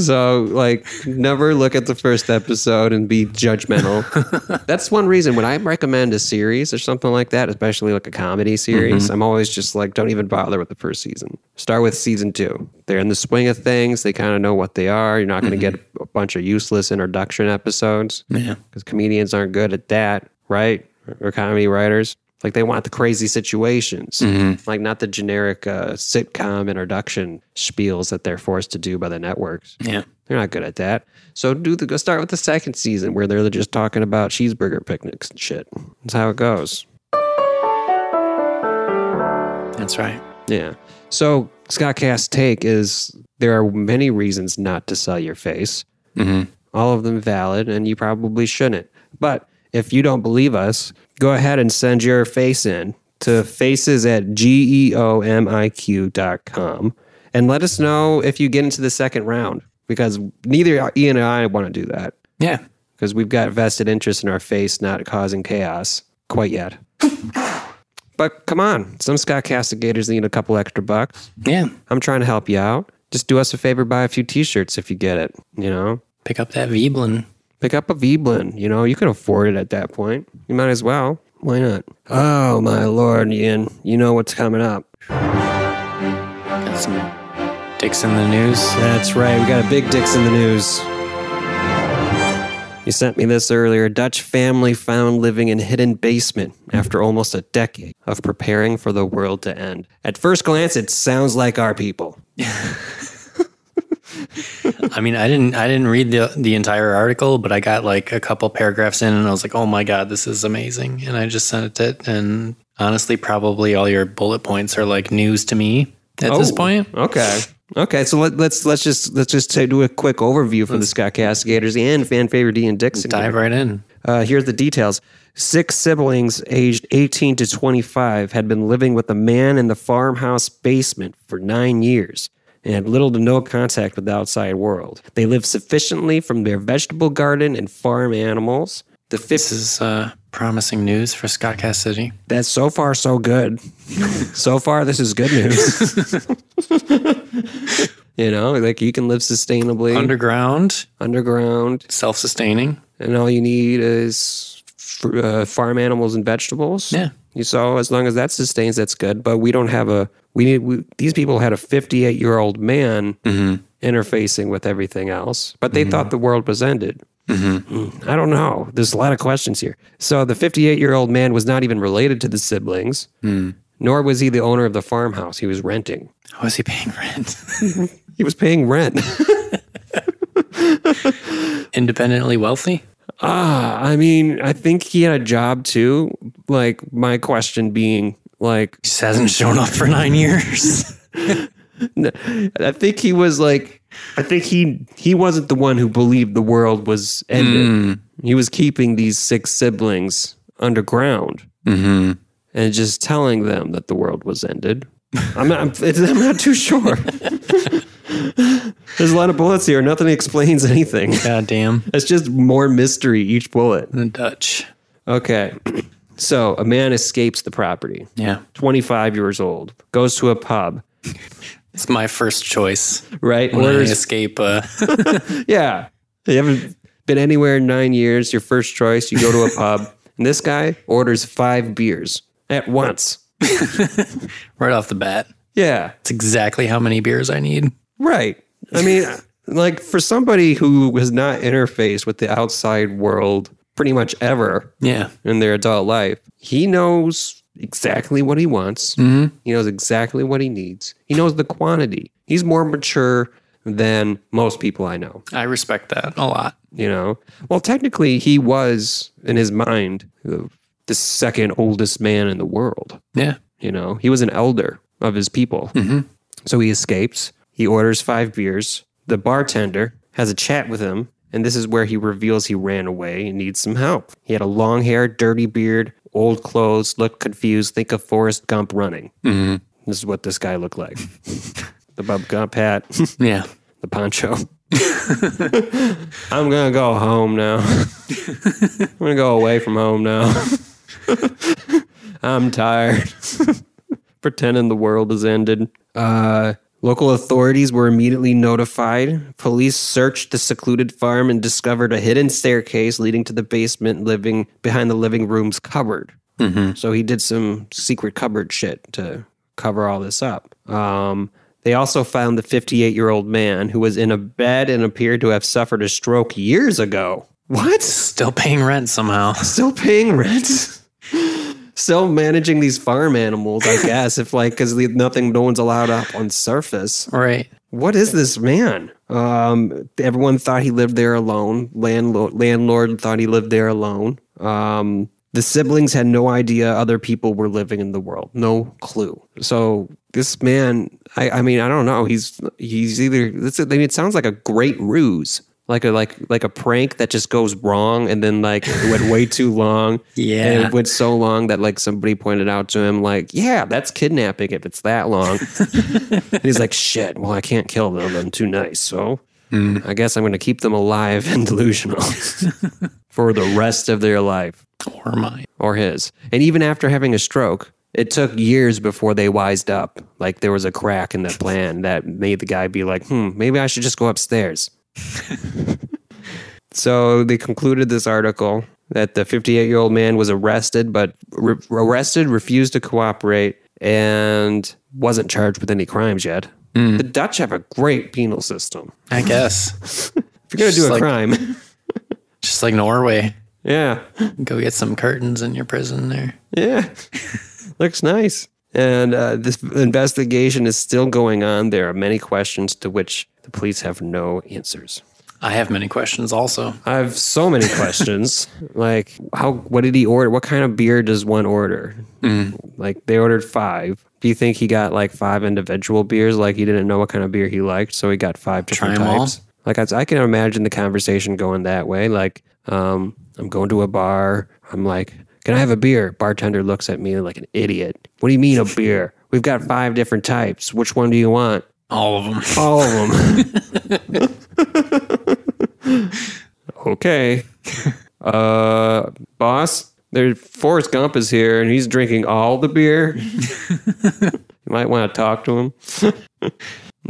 So, like, never look at the first episode and be judgmental. That's one reason when I recommend a series or something like that, especially like a comedy series, I'm always just like, don't even bother with the first season. Start with season two. They're in the swing of things. They kind of know what they are. You're not going to get a bunch of useless introduction episodes Yeah. because comedians aren't good at that, right? Or comedy writers. Like they want the crazy situations, like not the generic uh, sitcom introduction spiels that they're forced to do by the networks. Yeah. They're not good at that. So do the go start with the second season where they're just talking about cheeseburger picnics and shit. That's how it goes. That's right. Yeah. So Scott Cast's take is there are many reasons not to sell your face. Mm-hmm. All of them valid, and you probably shouldn't. But if you don't believe us, go ahead and send your face in to faces at E geomiq dot com and let us know if you get into the second round because neither Ian and I want to do that Yeah. because we've got vested interest in our face not causing chaos quite yet. but come on, some Scott Castigators need a couple extra bucks. Yeah. I'm trying to help you out. Just do us a favor, buy a few t-shirts if you get it, you know? Pick up that Veblen. Pick up a Veblen, you know, you can afford it at that point. You might as well. Why not? Oh, oh my lord, Ian, you know what's coming up. Got some dicks in the news. That's right, we got a big dicks in the news. You sent me this earlier. A Dutch family found living in hidden basement after almost a decade of preparing for the world to end. At first glance, it sounds like our people. I mean, I didn't I didn't read the the entire article, but I got like a couple paragraphs in, and I was like, "Oh my god, this is amazing!" And I just sent it. And honestly, probably all your bullet points are like news to me at this Oh, point. Okay. Okay, so let, let's let's just let's just do a quick overview for the Scott Castigators and fan favorite Ian Dixon. Dive right in. Uh, here's the details. Six siblings aged 18 to 25 had been living with a man in the farmhouse basement for nine years and had little to no contact with the outside world. They lived sufficiently from their vegetable garden and farm animals. The This fifth, is uh, promising news for Scott Cass City. that's so far so good. so far, this is good news. you know, like you can live sustainably Underground, underground, self sustaining. and all you need is uh, farm animals and vegetables. Yeah. You so as long as that sustains, that's good. But we don't have a we need we, these people had a 58 year old man interfacing with everything else, but they thought the world was ended. Mm, I don't know. There's a lot of questions here. So the 58 year old man was not even related to the siblings, nor was he the owner of the farmhouse he was renting. Was he paying rent? He was paying rent. Independently wealthy? Ah, I mean, I think he had a job too. Like my question being, like, Just hasn't shown up for nine years. I think he was like, I think he he wasn't the one who believed the world was ended. He was keeping these six siblings underground mm-hmm. and just telling them that the world was ended. I'm not, I'm, I'm not too sure. There's a lot of bullets here. Nothing explains anything. God damn. It's just more mystery each bullet. The Dutch. Okay. So a man escapes the property. Yeah. 25 years old, goes to a pub, It's my first choice. right? When I Orders, escape uh, yeah. You haven't been anywhere in nine years. Your first choice, you go to a pub, and this guy orders five beers at once. right off the bat. Yeah, It's exactly how many beers I need. right. I mean, like for somebody who has not interfaced with the outside world pretty much ever Yeah. in their adult life, he knows exactly what he wants. Mm-hmm. He knows exactly what he needs. He knows the quantity. He's more mature than most people I know. I respect that a lot. You know, well, technically, he was in his mind the second oldest man in the world. Yeah. You know, he was an elder of his people. So he escapes. He orders five beers. The bartender has a chat with him. And this is where he reveals he ran away and needs some help. He had a long hair, dirty beard, old clothes, looked confused. Think of Forrest Gump running. This is what this guy looked like. the Bub Gump hat, Yeah. the poncho. I'm gonna go home now. I'm gonna go away from home now. I'm tired. Pretending the world has ended. Uh, local authorities were immediately notified. Police searched the secluded farm and discovered a hidden staircase leading to the basement living behind the living room's cupboard. So he did some secret cupboard shit to cover all this up. Um, they also found the 58 year old man who was in a bed and appeared to have suffered a stroke years ago. What? Still paying rent somehow. Still paying rent? Still managing these farm animals, I guess, if like, because nothing, no one's allowed up on surface. Right. What is this man? Um, everyone thought he lived there alone. Landlord, landlord thought he lived there alone. Um, the siblings had no idea other people were living in the world. No clue. So this man, I, I mean, I don't know. He's he's either. This, I mean, it sounds like a great ruse, like a like like a prank that just goes wrong, and then like it went way too long. Yeah. and it went so long that like somebody pointed out to him, like, yeah, that's kidnapping if it's that long. And he's like, shit, well, I can't kill them. I'm too nice. So I guess I'm going to keep them alive and delusional for the rest of their life Or mine. or his. And even after having a stroke, it took years before they wised up. Like there was a crack in the plan that made the guy be like, hmm, maybe I should just go upstairs. So they concluded this article that the 58 year old man was arrested, but re- arrested, refused to cooperate, and wasn't charged with any crimes yet. The Dutch have a great penal system. I guess. If you're going to do a like- crime, Just like Norway. yeah, Go get some curtains in your prison there. yeah, looks nice. And uh, this investigation is still going on. There are many questions to which the police have no answers. I have many questions also. I have so many questions. like, how? What did he order? What kind of beer does one order? Like, they ordered five. Do you think he got like five individual beers? Like, he didn't know what kind of beer he liked, so he got five different Try 'em all? types. Like, I, I can imagine the conversation going that way. Like, um, I'm going to a bar. I'm like, can I have a beer? Bartender looks at me like an idiot. What do you mean a beer? We've got five different types. Which one do you want? All of them. All of them. okay. Uh, boss, there's Forrest Gump is here and he's drinking all the beer. you might want to talk to him.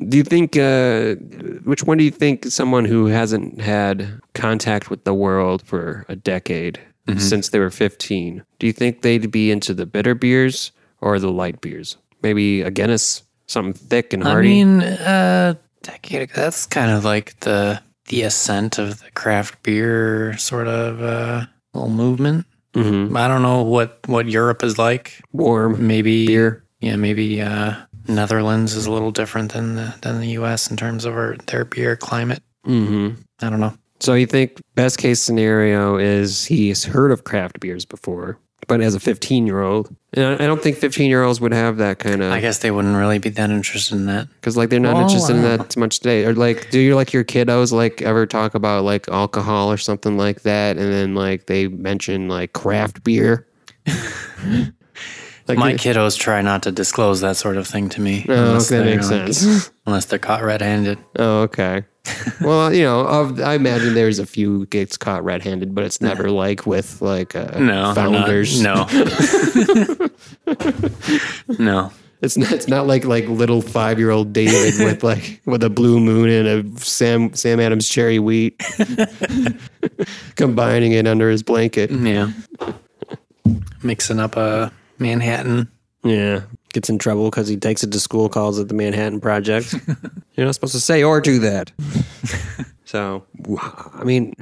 do you think, uh, which one do you think someone who hasn't had contact with the world for a decade since they were 15, do you think they'd be into the bitter beers or the light beers? Maybe a Guinness, something thick and hardy. I mean, uh, decade ago, that's kind of like the the ascent of the craft beer sort of uh, little movement. hmm I don't know what what Europe is like. Warm Maybe beer. Yeah, maybe uh, Netherlands is a little different than the than the U.S. in terms of our, their beer climate. hmm I don't know. So you think best case scenario is he's heard of craft beers before, but as a 15 year old, and I I don't think 15 year olds would have that kind of I guess they wouldn't really be that interested in that. because like they're not Oh, interested in wow. that too much today. Or like, do you like your kiddos like ever talk about like alcohol or something like that, and then like they mention like craft beer? like My kiddos try not to disclose that sort of thing to me. Oh, unless that they're, makes like- sense. Unless they're caught red-handed. Oh, okay. well, you know, of, I imagine there's a few gets caught red-handed, but it's never like with like uh, No, they're not. founders. No, no. It's not, it's not like like little five year old David with like with a blue moon and a Sam Sam Adams cherry wheat, combining it under his blanket. Yeah. Mixing up a Manhattan. Yeah, gets in trouble because he takes it to school, calls it the Manhattan Project. You're not supposed to say or do that. so, I mean,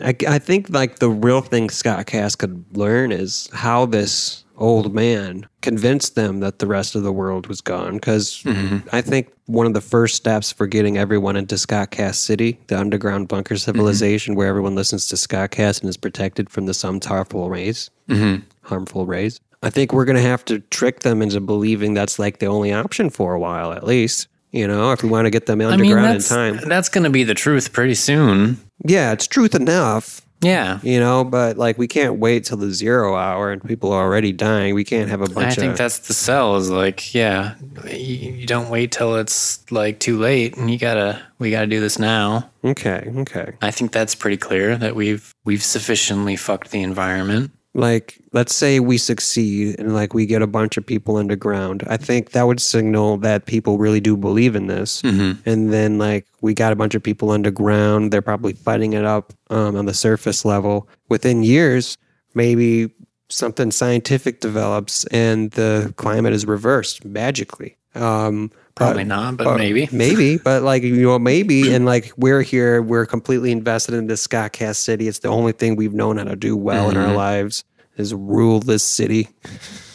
I, I think like the real thing Scott Cass could learn is how this old man convinced them that the rest of the world was gone. Because mm-hmm. I think one of the first steps for getting everyone into Scott Cass City, the underground bunker mm-hmm. civilization where everyone listens to Scott Cass and is protected from the some harmful rays, mm-hmm. harmful rays. I think we're going to have to trick them into believing that's like the only option for a while, at least. You know, if we want to get them I mean, underground in time. that's going to be the truth pretty soon. Yeah, it's truth enough, Yeah. you know, but like we can't wait till the zero hour and people are already dying. We can't have a bunch of I think of. that's the sell is like, yeah, you, you don't wait till it's like too late and you gotta, we gotta do this now. okay, okay. I think that's pretty clear that we've, we've sufficiently fucked the environment. Like, let's say we succeed and like we get a bunch of people underground. I think that would signal that people really do believe in this. Mm-hmm. And then like we got a bunch of people underground. They're probably fighting it up um, on the surface level. Within years, maybe something scientific develops and the climate is reversed magically. Um, Probably but- not, but but- maybe. maybe, but like you know, maybe, and like we're here, we're completely invested in this Scottcast city. It's the only thing we've known how to do well in our lives is rule this city.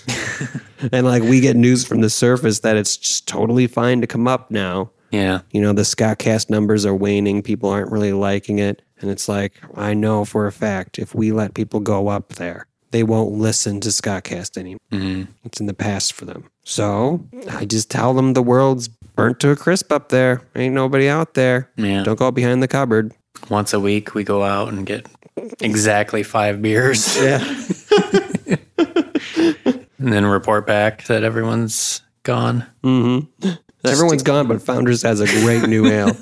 and like we get news from the surface that it's just totally fine to come up now. Yeah. You know, the Scottcast numbers are waning. People aren't really liking it. And it's like, I know for a fact if we let people go up there, they won't listen to Scottcast anymore. Mhm. It's in the past for them. So I just tell them the world's burnt to a crisp up there. Ain't nobody out there. Yeah. Don't go behind the cupboard. Once a week we go out and get exactly five beers Yeah. and then report back that everyone's gone. mm-hmm. Everyone's gone, but Founders has a great new ale.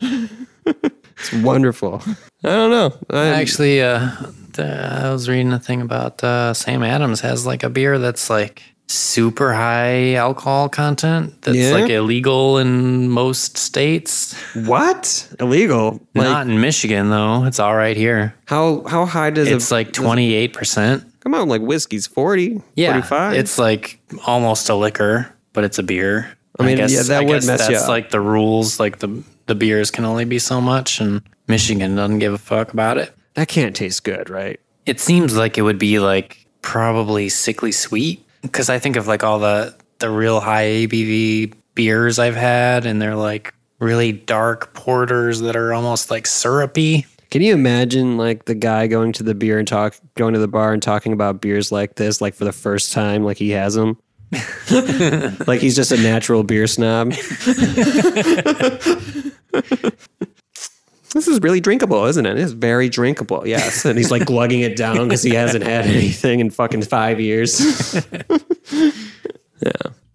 it's wonderful. I don't know. I, Actually, uh, I was reading a thing about uh, Sam Adams has like a beer that's like super high alcohol content that's Yeah? like illegal in most states. what illegal? Like Not in Michigan though. It's all right here. how how high does It's it like 28%. come on? Like whiskey's forty. Yeah. 45? It's like almost a liquor, but it's a beer. I mean, yeah, that I would guess mess you that's up. like the rules. Like the the beers can only be so much, and Michigan doesn't give a fuck about it. That can't taste good, right? It seems like it would be like probably sickly sweet because I think of like all the the real high ABV beers I've had, and they're like really dark porters that are almost like syrupy. Can you imagine like the guy going to the beer and talk, going to the bar and talking about beers like this, like for the first time, like he has them? like he's just a natural beer snob. this is really drinkable, isn't it? It's very drinkable, yes. And he's like glugging it down because he hasn't had anything in fucking five years. yeah.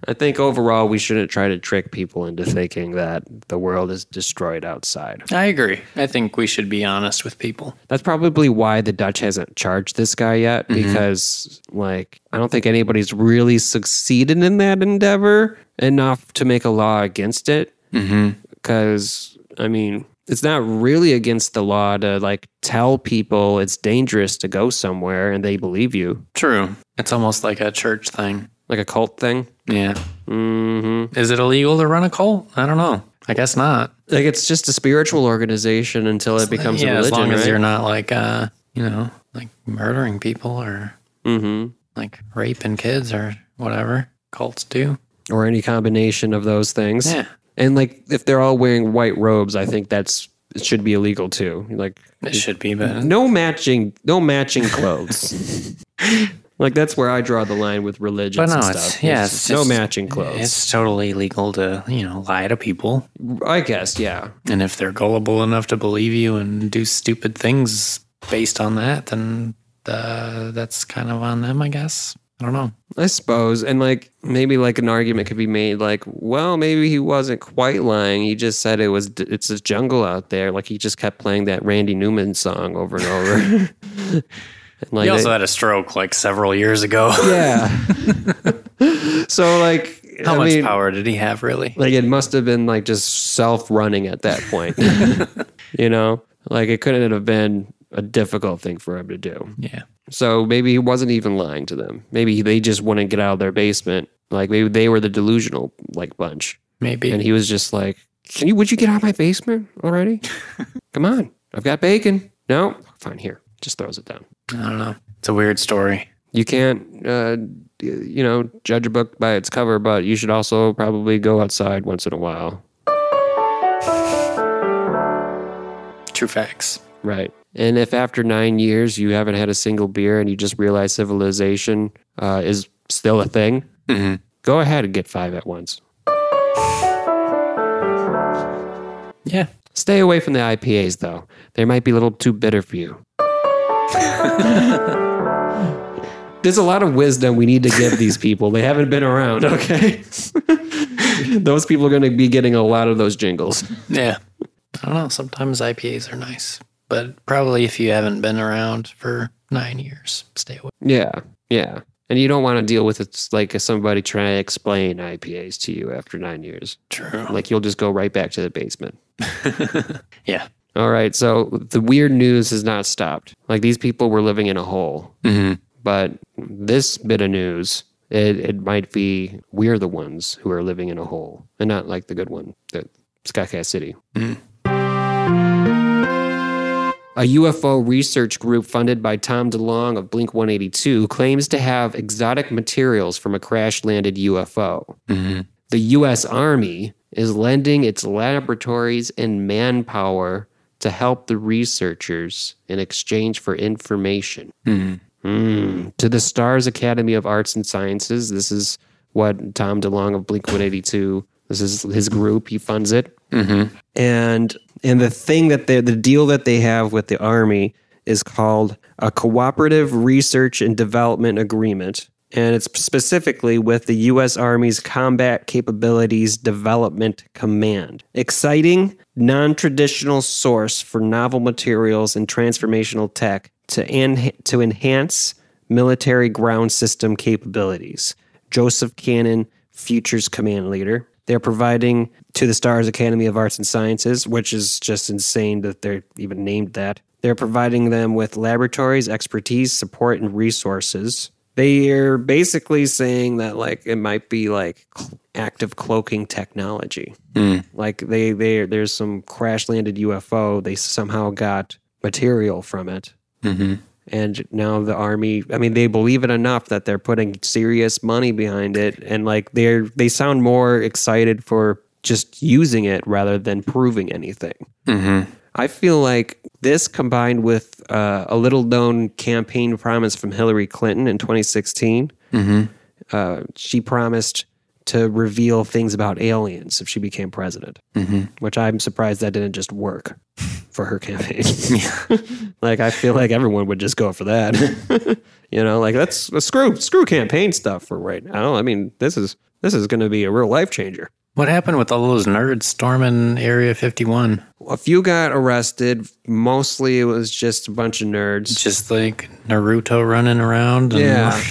I think overall we shouldn't try to trick people into thinking that the world is destroyed outside. I agree. I think we should be honest with people. That's probably why the Dutch hasn't charged this guy yet mm-hmm. because like I don't think anybody's really succeeded in that endeavor enough to make a law against it. Mm-hmm. Because I mean, it's not really against the law to like tell people it's dangerous to go somewhere and they believe you, True. It's almost like a church thing. like a cult thing. Yeah. hmm Is it illegal to run a cult? I don't know. I guess not. Like it's just a spiritual organization until it becomes yeah, a religion, as long as right? you're not like uh, you know, like murdering people or hmm like raping kids or whatever cults do. Or any combination of those things. Yeah. And like if they're all wearing white robes, I think that's it should be illegal too. Like It should be, but no matching no matching clothes. like that's where I draw the line with religion But no, and it's stuff. yeah, There's it's no just- matching clothes. It's totally legal to, you know, lie to people. I guess, yeah. And if they're gullible enough to believe you and do stupid things based on that, then uh, that's kind of on them, I guess. I don't know. I suppose. And like maybe like an argument could be made like, well, maybe he wasn't quite lying. He just said it was it's a jungle out there. Like he just kept playing that Randy Newman song over and over. and like He also they- had a stroke like several years ago. yeah. so like How I much mean, power did he have, really? Like it must have been like just self running at that point. you know? Like it couldn't have been a difficult thing for him to do. Yeah. So maybe he wasn't even lying to them. Maybe they just wouldn't get out of their basement. Like maybe they were the delusional like bunch. Maybe. And he was just like, Can you would you get out of my basement already? Come on. I've got bacon. No? Fine, here. Just throws it down. I don't know. It's a weird story. You can't uh you know, judge a book by its cover, but you should also probably go outside once in a while. True facts. Right. And if after nine years you haven't had a single beer and you just realize civilization uh, is still a thing, Mhm. go ahead and get five at once. Yeah. Stay away from the IPAs, though. They might be a little too bitter for you. There's a lot of wisdom we need to give these people. They haven't been around, okay? those people are going to be getting a lot of those jingles. Yeah. I don't know. Sometimes IPAs are nice, but probably if you haven't been around for nine years, stay away. Yeah, yeah. And you don't want to deal with it like somebody trying to explain IPAs to you after nine years. True. Like you'll just go right back to the basement. Yeah. All right. So the weird news has not stopped. Like these people were living in a hole. Mm-hmm. But this bit of news, it, it might be we're the ones who are living in a hole and not like the good one, the Skycast City. A UFO research group funded by Tom DeLonge of Blink 182 claims to have exotic materials from a crash landed UFO. Mm-hmm. The U.S. Army is lending its laboratories and manpower to help the researchers in exchange for information. Mm-hmm. Mm. To the Stars Academy of Arts and Sciences. This is what Tom DeLonge of Blink 182. This is his group. He funds it. Mm-hmm. And and the thing that they the deal that they have with the army is called a cooperative research and development agreement. And it's specifically with the U.S. Army's Combat Capabilities Development Command. Exciting, non traditional source for novel materials and transformational tech to, en- to enhance military ground system capabilities. Joseph Cannon, Futures Command Leader. They're providing to the Stars Academy of Arts and Sciences, which is just insane that they're even named that. They're providing them with laboratories, expertise, support, and resources. They're basically saying that like it might be like active cloaking technology. Like they they there's some crash landed UFO. They somehow got material from it Mm-hmm. And now the army, I mean, they believe it enough that they're putting serious money behind it. And like they're, they sound more excited for just using it rather than proving anything. I feel like this combined with uh, a little known campaign promise from Hillary Clinton in 2016, uh, she promised to reveal things about aliens if she became president, mm-hmm. which I'm surprised that didn't just work for her campaign. like I feel like everyone would just go for that. you know, like that's screw screw campaign stuff for right now. I mean, this is this is going to be a real life changer. What happened with all those nerds storming Area 51? A few got arrested. Mostly, it was just a bunch of nerds. Just like Naruto running around and Yeah.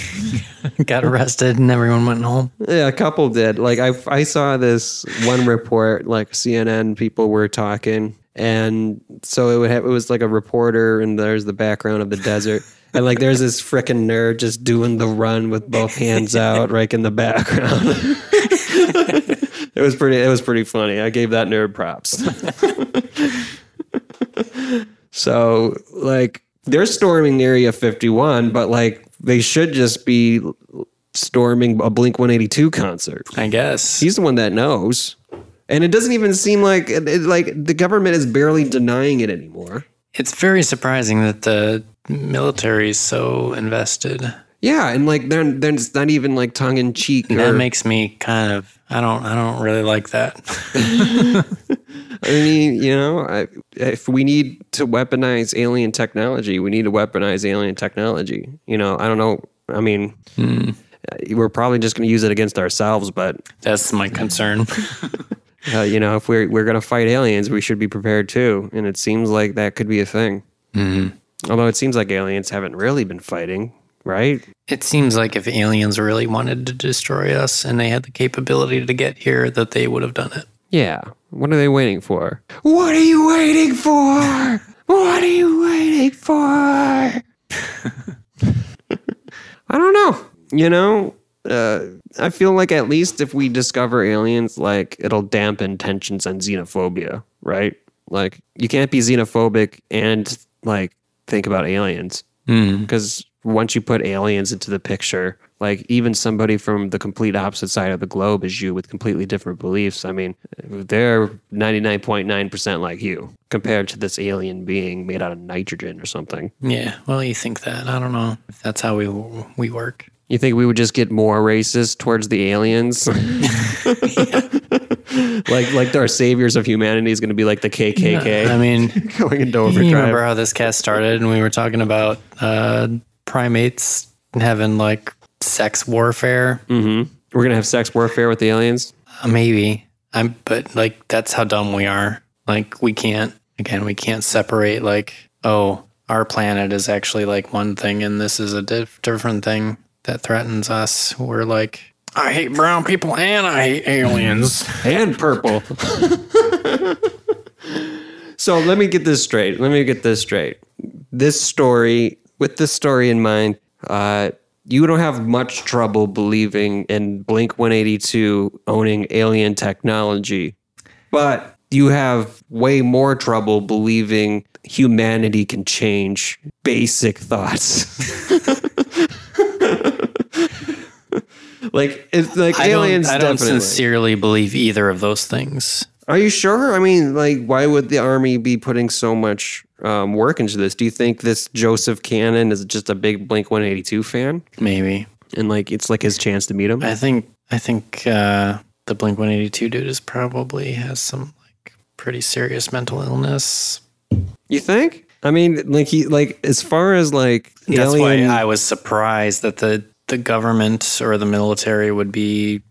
got arrested and everyone went home. Yeah, a couple did. Like I, I saw this one report, like CNN people were talking, and so it would have, it was like a reporter, and there's the background of the desert, and like there's this freaking nerd just doing the run with both hands out, right in the background. It was pretty. It was pretty funny. I gave that nerd props. so like they're storming Area 51, but like they should just be storming a Blink 182 concert. I guess. He's the one that knows. And it doesn't even seem like it, like the government is barely denying it anymore. It's very surprising that the military is so invested. Yeah, and like they're they're it's not even like tongue in cheek. That makes me kind of I don't I don't really like that. I mean, you know, I, if we need to weaponize alien technology, we need to weaponize alien technology. You know, I don't know. I mean, we're probably just going to use it against ourselves, but That's my concern. uh, you know, if we're we're going to fight aliens, we should be prepared too. And it seems like that could be a thing. Although it seems like aliens haven't really been fighting, right? It seems like if aliens really wanted to destroy us and they had the capability to get here, that they would have done it. Yeah. What are they waiting for? What are you waiting for? What are you waiting for? I don't know. You know, uh, I feel like at least if we discover aliens, like it'll dampen tensions and xenophobia, right? Like you can't be xenophobic and like think about aliens Hmm. because once you put aliens into the picture, like even somebody from the complete opposite side of the globe as you with completely different beliefs, I mean, they're 99.9% like you compared to this alien being made out of nitrogen or something. Yeah, well, you think that. I don't know if that's how we we work. You think we would just get more racist towards the aliens? like like our saviors of humanity is going to be like the KKK I mean, going into overdrive. you remember how this cast started and we were talking about uh, primates having like sex warfare? Mm-hmm. We're going to have sex warfare with the aliens? Uh, maybe. I'm, but like, that's how dumb we are. Like, we can't, again, we can't separate, like, oh, our planet is actually like one thing and this is a diff- different thing that threatens us. We're like, I hate brown people and I hate aliens. and purple. so let me get this straight. Let me get this straight. This story, with this story in mind, uh, you don't have much trouble believing in Blink 182 owning alien technology, but you have way more trouble believing humanity can change basic thoughts. like it's like I aliens don't, I don't definitely. sincerely believe either of those things. Are you sure? I mean, like, why would the army be putting so much um, work into this? Do you think this Joseph Cannon is just a big Blink 182 fan? Maybe. And like, it's like his chance to meet him? I think I think uh, the Blink One Eighty Two dude is probably has some like pretty serious mental illness. You think? I mean, like, he, like, as far as like, That's alien, why I was surprised that the the government or the military would be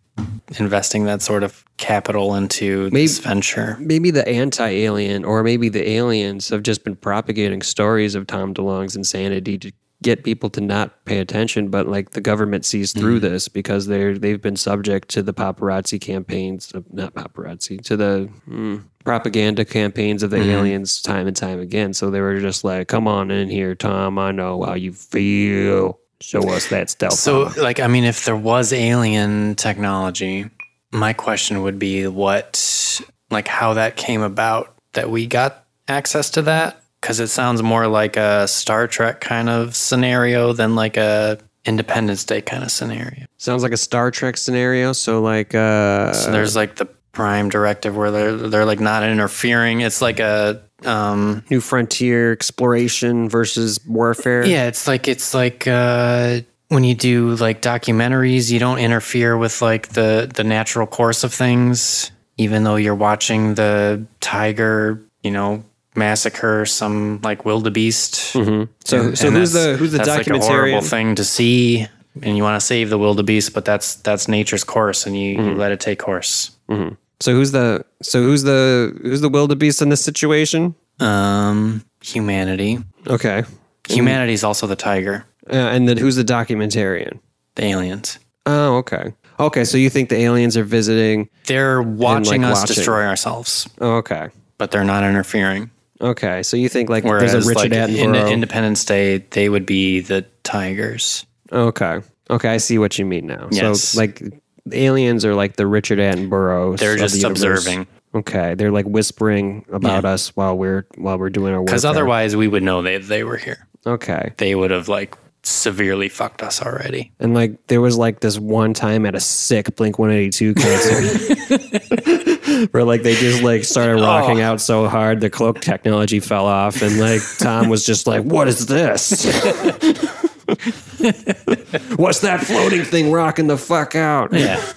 investing that sort of capital into this venture. maybe the anti alien or maybe the aliens have just been propagating stories of Tom DeLonge's insanity to get people to not pay attention, but like the government sees through this because they're they've been subject to the paparazzi campaigns, of, not paparazzi, to the mm, propaganda campaigns of the aliens time and time again. So they were just like, "Come on in here, Tom. I know how you feel. Show us that stealth." So, armor." like, I mean, if there was alien technology, my question would be what, like, how that came about that we got access to that. because it sounds more like a Star Trek kind of scenario than like a Independence Day kind of scenario. Sounds like a Star Trek scenario. So like, uh, So there's like the prime directive where they're they're like not interfering. It's like a um New Frontier exploration versus warfare. yeah, it's like it's like uh when you do like documentaries, you don't interfere with like the the natural course of things, even though you're watching the tiger, you know, massacre some like wildebeest. So, so And who's the who's the documentary? that's like a horrible thing to see, and you want to save the wildebeest, but that's that's nature's course, and you, Mm-hmm. you let it take course. So who's the so who's the who's the wildebeest in this situation? Um, humanity. Okay, Humanity is also the tiger, uh, and then who's the documentarian? the aliens. Oh, okay, okay. So you think the aliens are visiting? They're watching us watching. destroy ourselves, Oh, okay, but they're not interfering. okay. So you think like Whereas, there's a Richard like in Attenborough? Independence Day, they would be the tigers. okay, okay. I see what you mean now. Yes. So like aliens are like the Richard Attenborough. They're just observing, Okay, they're like whispering about Yeah. us while we're while we're doing our work. because otherwise we would know they they were here. okay. They would have like severely fucked us already. And like there was like this one time at a sick Blink 182 concert where like they just like started oh. rocking out so hard the cloak technology fell off and like Tom was just like, What is this? What's that floating thing rocking the fuck out? Yeah.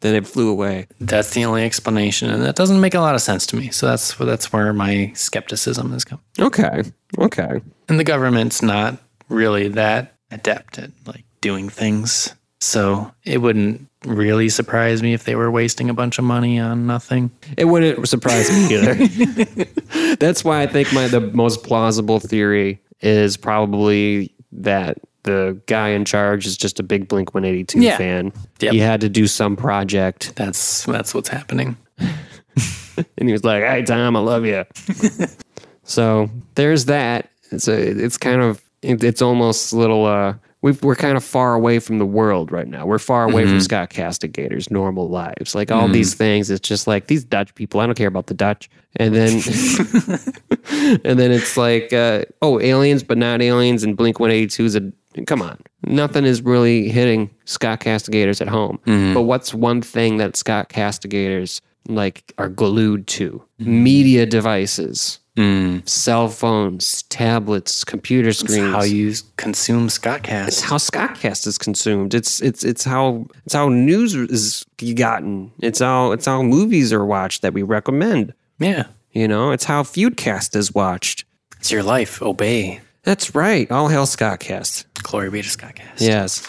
Then it flew away. That's the only explanation, and that doesn't make a lot of sense to me. So that's that's where my skepticism is coming. Okay. Okay. And the government's not really that adept at like doing things, so it wouldn't really surprise me if they were wasting a bunch of money on nothing. It wouldn't surprise me either. That's why I think my the most plausible theory is probably that the guy in charge is just a big Blink 182 Yeah. fan. Yep. He had to do some project That's that's what's happening. and he was like, "Hey Tom, I love you." so there's that. It's a, it's kind of it- it's almost a little uh we've, we're kind of far away from the world right now. We're far away from Scott Castigator's normal lives. Like all these things, it's just like these Dutch people. I don't care about the Dutch. And then, and then it's like, uh, oh, aliens, but not aliens. And Blink One Eighty Two is a come on. Nothing is really hitting Scott Castigators at home. Mm-hmm. But what's one thing that Scott Castigators like are glued to? Mm-hmm. Media devices. Mm. Cell phones, tablets, computer screens How you consume Scott Cast. it's Cast? how Scottcast is consumed. It's it's it's how it's how news is gotten. It's how it's how movies are watched that we recommend. Yeah, You know, it's how Feudcast is watched. it's your life. Obey. That's right. All hail Scottcast. Glory be to Scott Cast. Yes.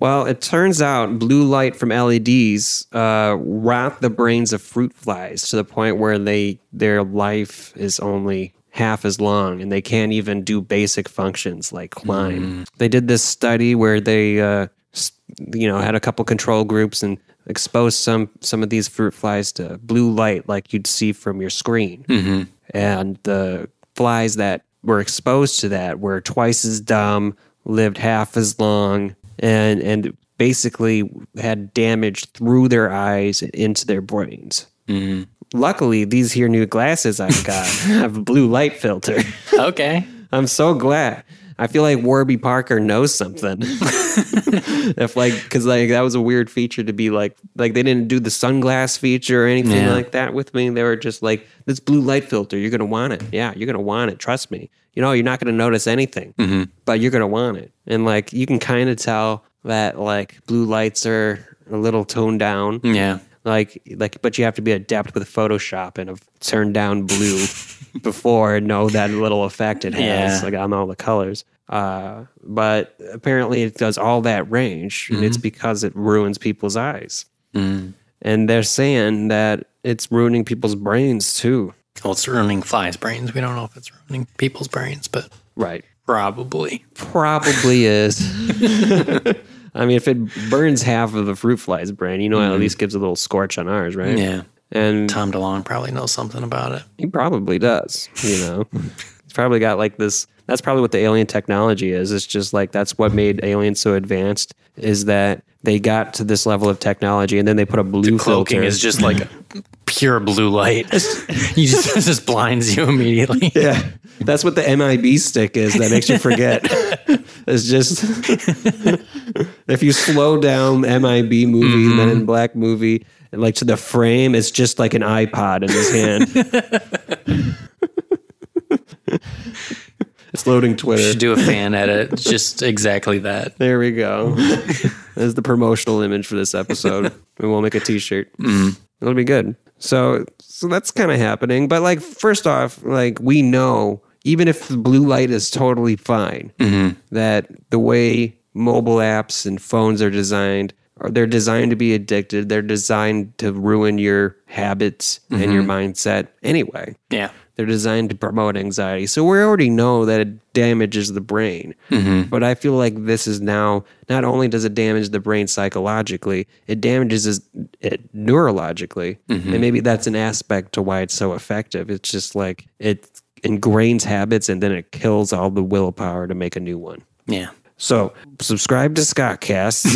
Well, it turns out blue light from LEDs uh, rot the brains of fruit flies to the point where they their life is only half as long and they can't even do basic functions like climb. They did this study where they uh, you know had a couple control groups and exposed some some of these fruit flies to blue light like you'd see from your screen. Mm-hmm. And the flies that were exposed to that were twice as dumb, lived half as long, and and basically had damage through their eyes and into their brains. Mm-hmm. Luckily, these here new glasses I've got have a blue light filter. Okay. I'm so glad. I feel like Warby Parker knows something. if like, because like that was a weird feature to be like, like they didn't do the sunglass feature or anything Yeah. like that with me. They were just like, this blue light filter, you're gonna want it. Yeah, you're gonna want it. Trust me. You know, you're not gonna notice anything, mm-hmm. but you're gonna want it. And like, you can kind of tell that like blue lights are a little toned down Yeah. Like like but you have to be adept with photoshop and have turned down blue before and know that little effect it has Yeah. like on all the colors. Uh but apparently it does all that range and it's because it ruins people's eyes. And they're saying that it's ruining people's brains too. Well, it's ruining flies' brains. We don't know if it's ruining people's brains, but right. probably. probably is i mean if it burns half of the fruit fly's brain you know it at mm-hmm. least gives a little scorch on ours right Yeah. and Tom DeLonge probably knows something about it. He probably does, you know. It's probably got like this. That's probably what the alien technology is. It's just like that's what made aliens so advanced is that they got to this level of technology and then they put a blue Cloaking filter. is just like pure blue light. you just it just blinds you immediately. yeah, that's what the MIB stick is. That makes you forget. it's just if you slow down MIB movie, mm-hmm. Men in Black movie, and like to the frame, it's just like an iPod in his hand. it's loading Twitter. We Should do a fan edit. Just exactly that. There we go. That's the promotional image for this episode. and we'll make a t-shirt. Mm-hmm. It'll be good. So so that's kind of happening. But like first off, like we know even if the blue light is totally fine, mm-hmm. that the way mobile apps and phones are designed are they're designed to be addicted. They're designed to ruin your habits and your mm-hmm. mindset anyway. Yeah. They're designed to promote anxiety. So we already know that it damages the brain. Mm-hmm. But I feel like this is now not only does it damage the brain psychologically, it damages it neurologically. Mm-hmm. And maybe that's an aspect to why it's so effective. It's just like it ingrains habits and then it kills all the willpower to make a new one. Yeah. So subscribe to Scottcast.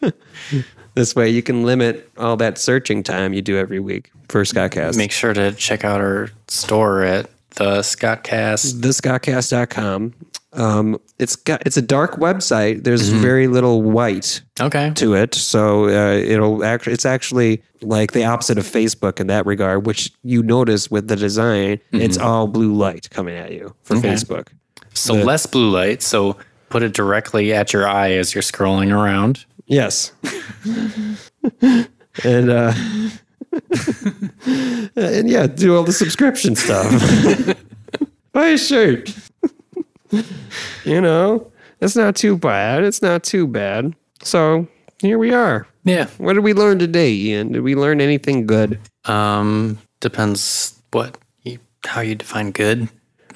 this way you can limit all that searching time you do every week for Scottcast. Make sure to check out our store at the Scottcast. thescottcast.com. Um, it's got it's a dark website. There's very little white Okay. to it, so uh, it'll actually it's actually like the opposite of Facebook in that regard. Which you notice with the design, it's all blue light coming at you for Facebook. So less blue light. So put it directly at your eye as you're scrolling around. Yes, and uh, and yeah, do all the subscription stuff. Buy a shirt. you know, it's not too bad. It's not too bad. So here we are. Yeah. What did we learn today, Ian? Did we learn anything good? Um, depends what you, how you define good.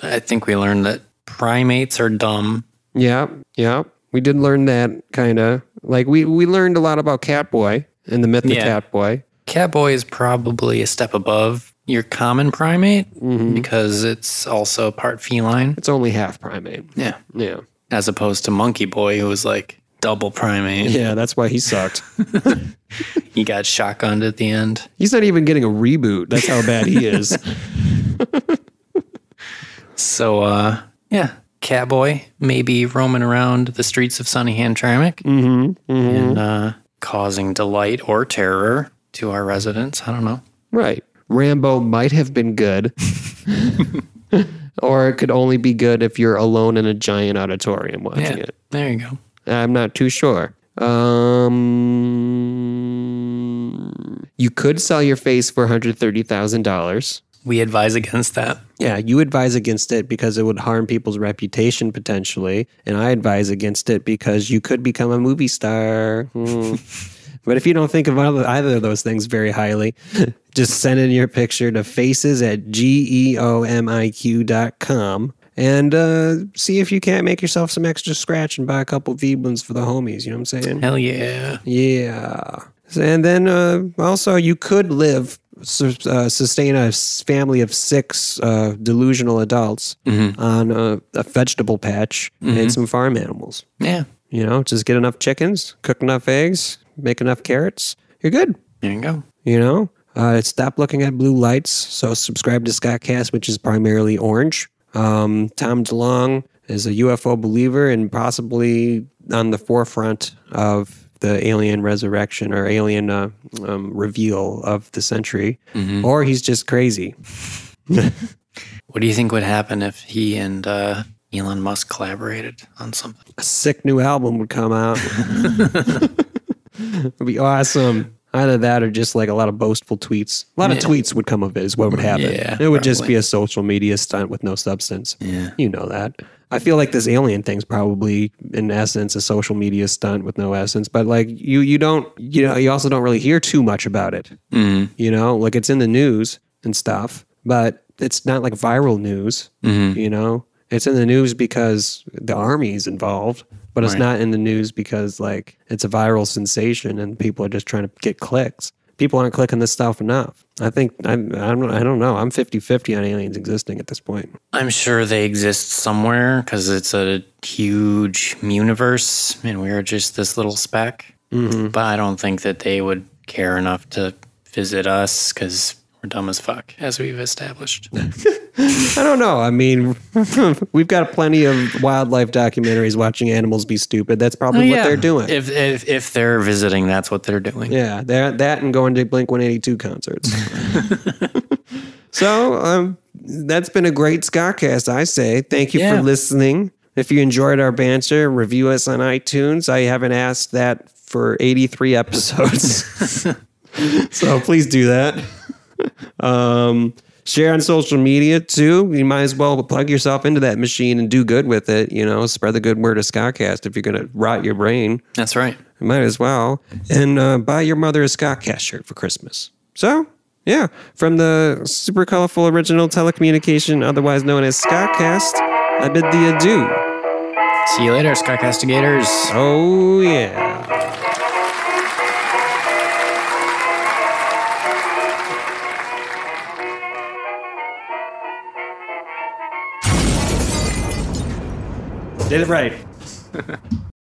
I think we learned that primates are dumb. Yeah, yeah. We did learn that kind of. Like we we learned a lot about Catboy and the myth of Yeah. Catboy. Catboy is probably a step above your common primate because it's also part feline. It's only half primate. Yeah. Yeah. As opposed to Monkey Boy, who was like double primate. Yeah, that's why he sucked. He got shotgunned at the end. He's not even getting a reboot. That's how bad he is. So, uh, yeah, Catboy maybe roaming around the streets of Sunny Hamtramck and uh, causing delight or terror to our residents. I don't know. right. Rambo might have been good. or it could only be good if you're alone in a giant auditorium watching Yeah, it. there you go. I'm not too sure. Um, you could sell your face for $130,000. We advise against that. Yeah, you advise against it because it would harm people's reputation potentially, and I advise against it because you could become a movie star. Hmm. but if you don't think of either of those things very highly, just send in your picture to faces at geomiq dot com and uh, see if you can't make yourself some extra scratch and buy a couple Veblen's for the homies. You know what I'm saying? Hell yeah. Yeah. And then uh, also, you could live, uh, sustain a family of six uh, delusional adults on a, a vegetable patch and some farm animals. Yeah. You know, just get enough chickens, cook enough eggs, make enough carrots. You're good. There you go. You know, uh, stop looking at blue lights. So subscribe to Scottcast, which is primarily orange. Um, Tom DeLonge is a UFO believer and possibly on the forefront of the alien resurrection or alien uh, um, reveal of the century, or he's just crazy. What do you think would happen if he and uh, Elon Musk collaborated on something? A sick new album would come out. It'd be awesome. Either that or just like a lot of boastful tweets. A lot of Yeah. tweets would come of it, is what would happen. Yeah, it would just be a social media stunt with no substance. Yeah. You know that. I feel like this alien thing's probably in essence a social media stunt with no essence. But like you you don't you know, you also don't really hear too much about it. Mm-hmm. You know, like it's in the news and stuff, but it's not like viral news. Mm-hmm. You know? It's in the news because the army's involved, but it's Right. not in the news because like it's a viral sensation and people are just trying to get clicks. people aren't clicking this stuff enough. I think I'm, I'm I don't know. I'm 50-50 on aliens existing at this point. I'm sure they exist somewhere because it's a huge universe and we're just this little speck. Mm-hmm. But I don't think that they would care enough to visit us because we're dumb as fuck, as we've established. I don't know. I mean, we've got plenty of wildlife documentaries watching animals be stupid. That's probably what they're doing. If, if if they're visiting, that's what they're doing. Yeah, that that and going to Blink One Eighty Two concerts. so um, that's been a great Scottcast. I say thank you Yeah. for listening. If you enjoyed our banter, review us on iTunes. I haven't asked that for eighty three episodes, so please do that. Um, share on social media too. You might as well plug yourself into that machine and do good with it. You know, spread the good word of Scottcast if you're going to rot your brain. That's right. You might as well. And uh, buy your mother a Scottcast shirt for Christmas. So, yeah, from the super colorful original telecommunication, otherwise known as Scottcast, I bid thee adieu. See you later, Skycastigators. Oh, yeah. Did it right.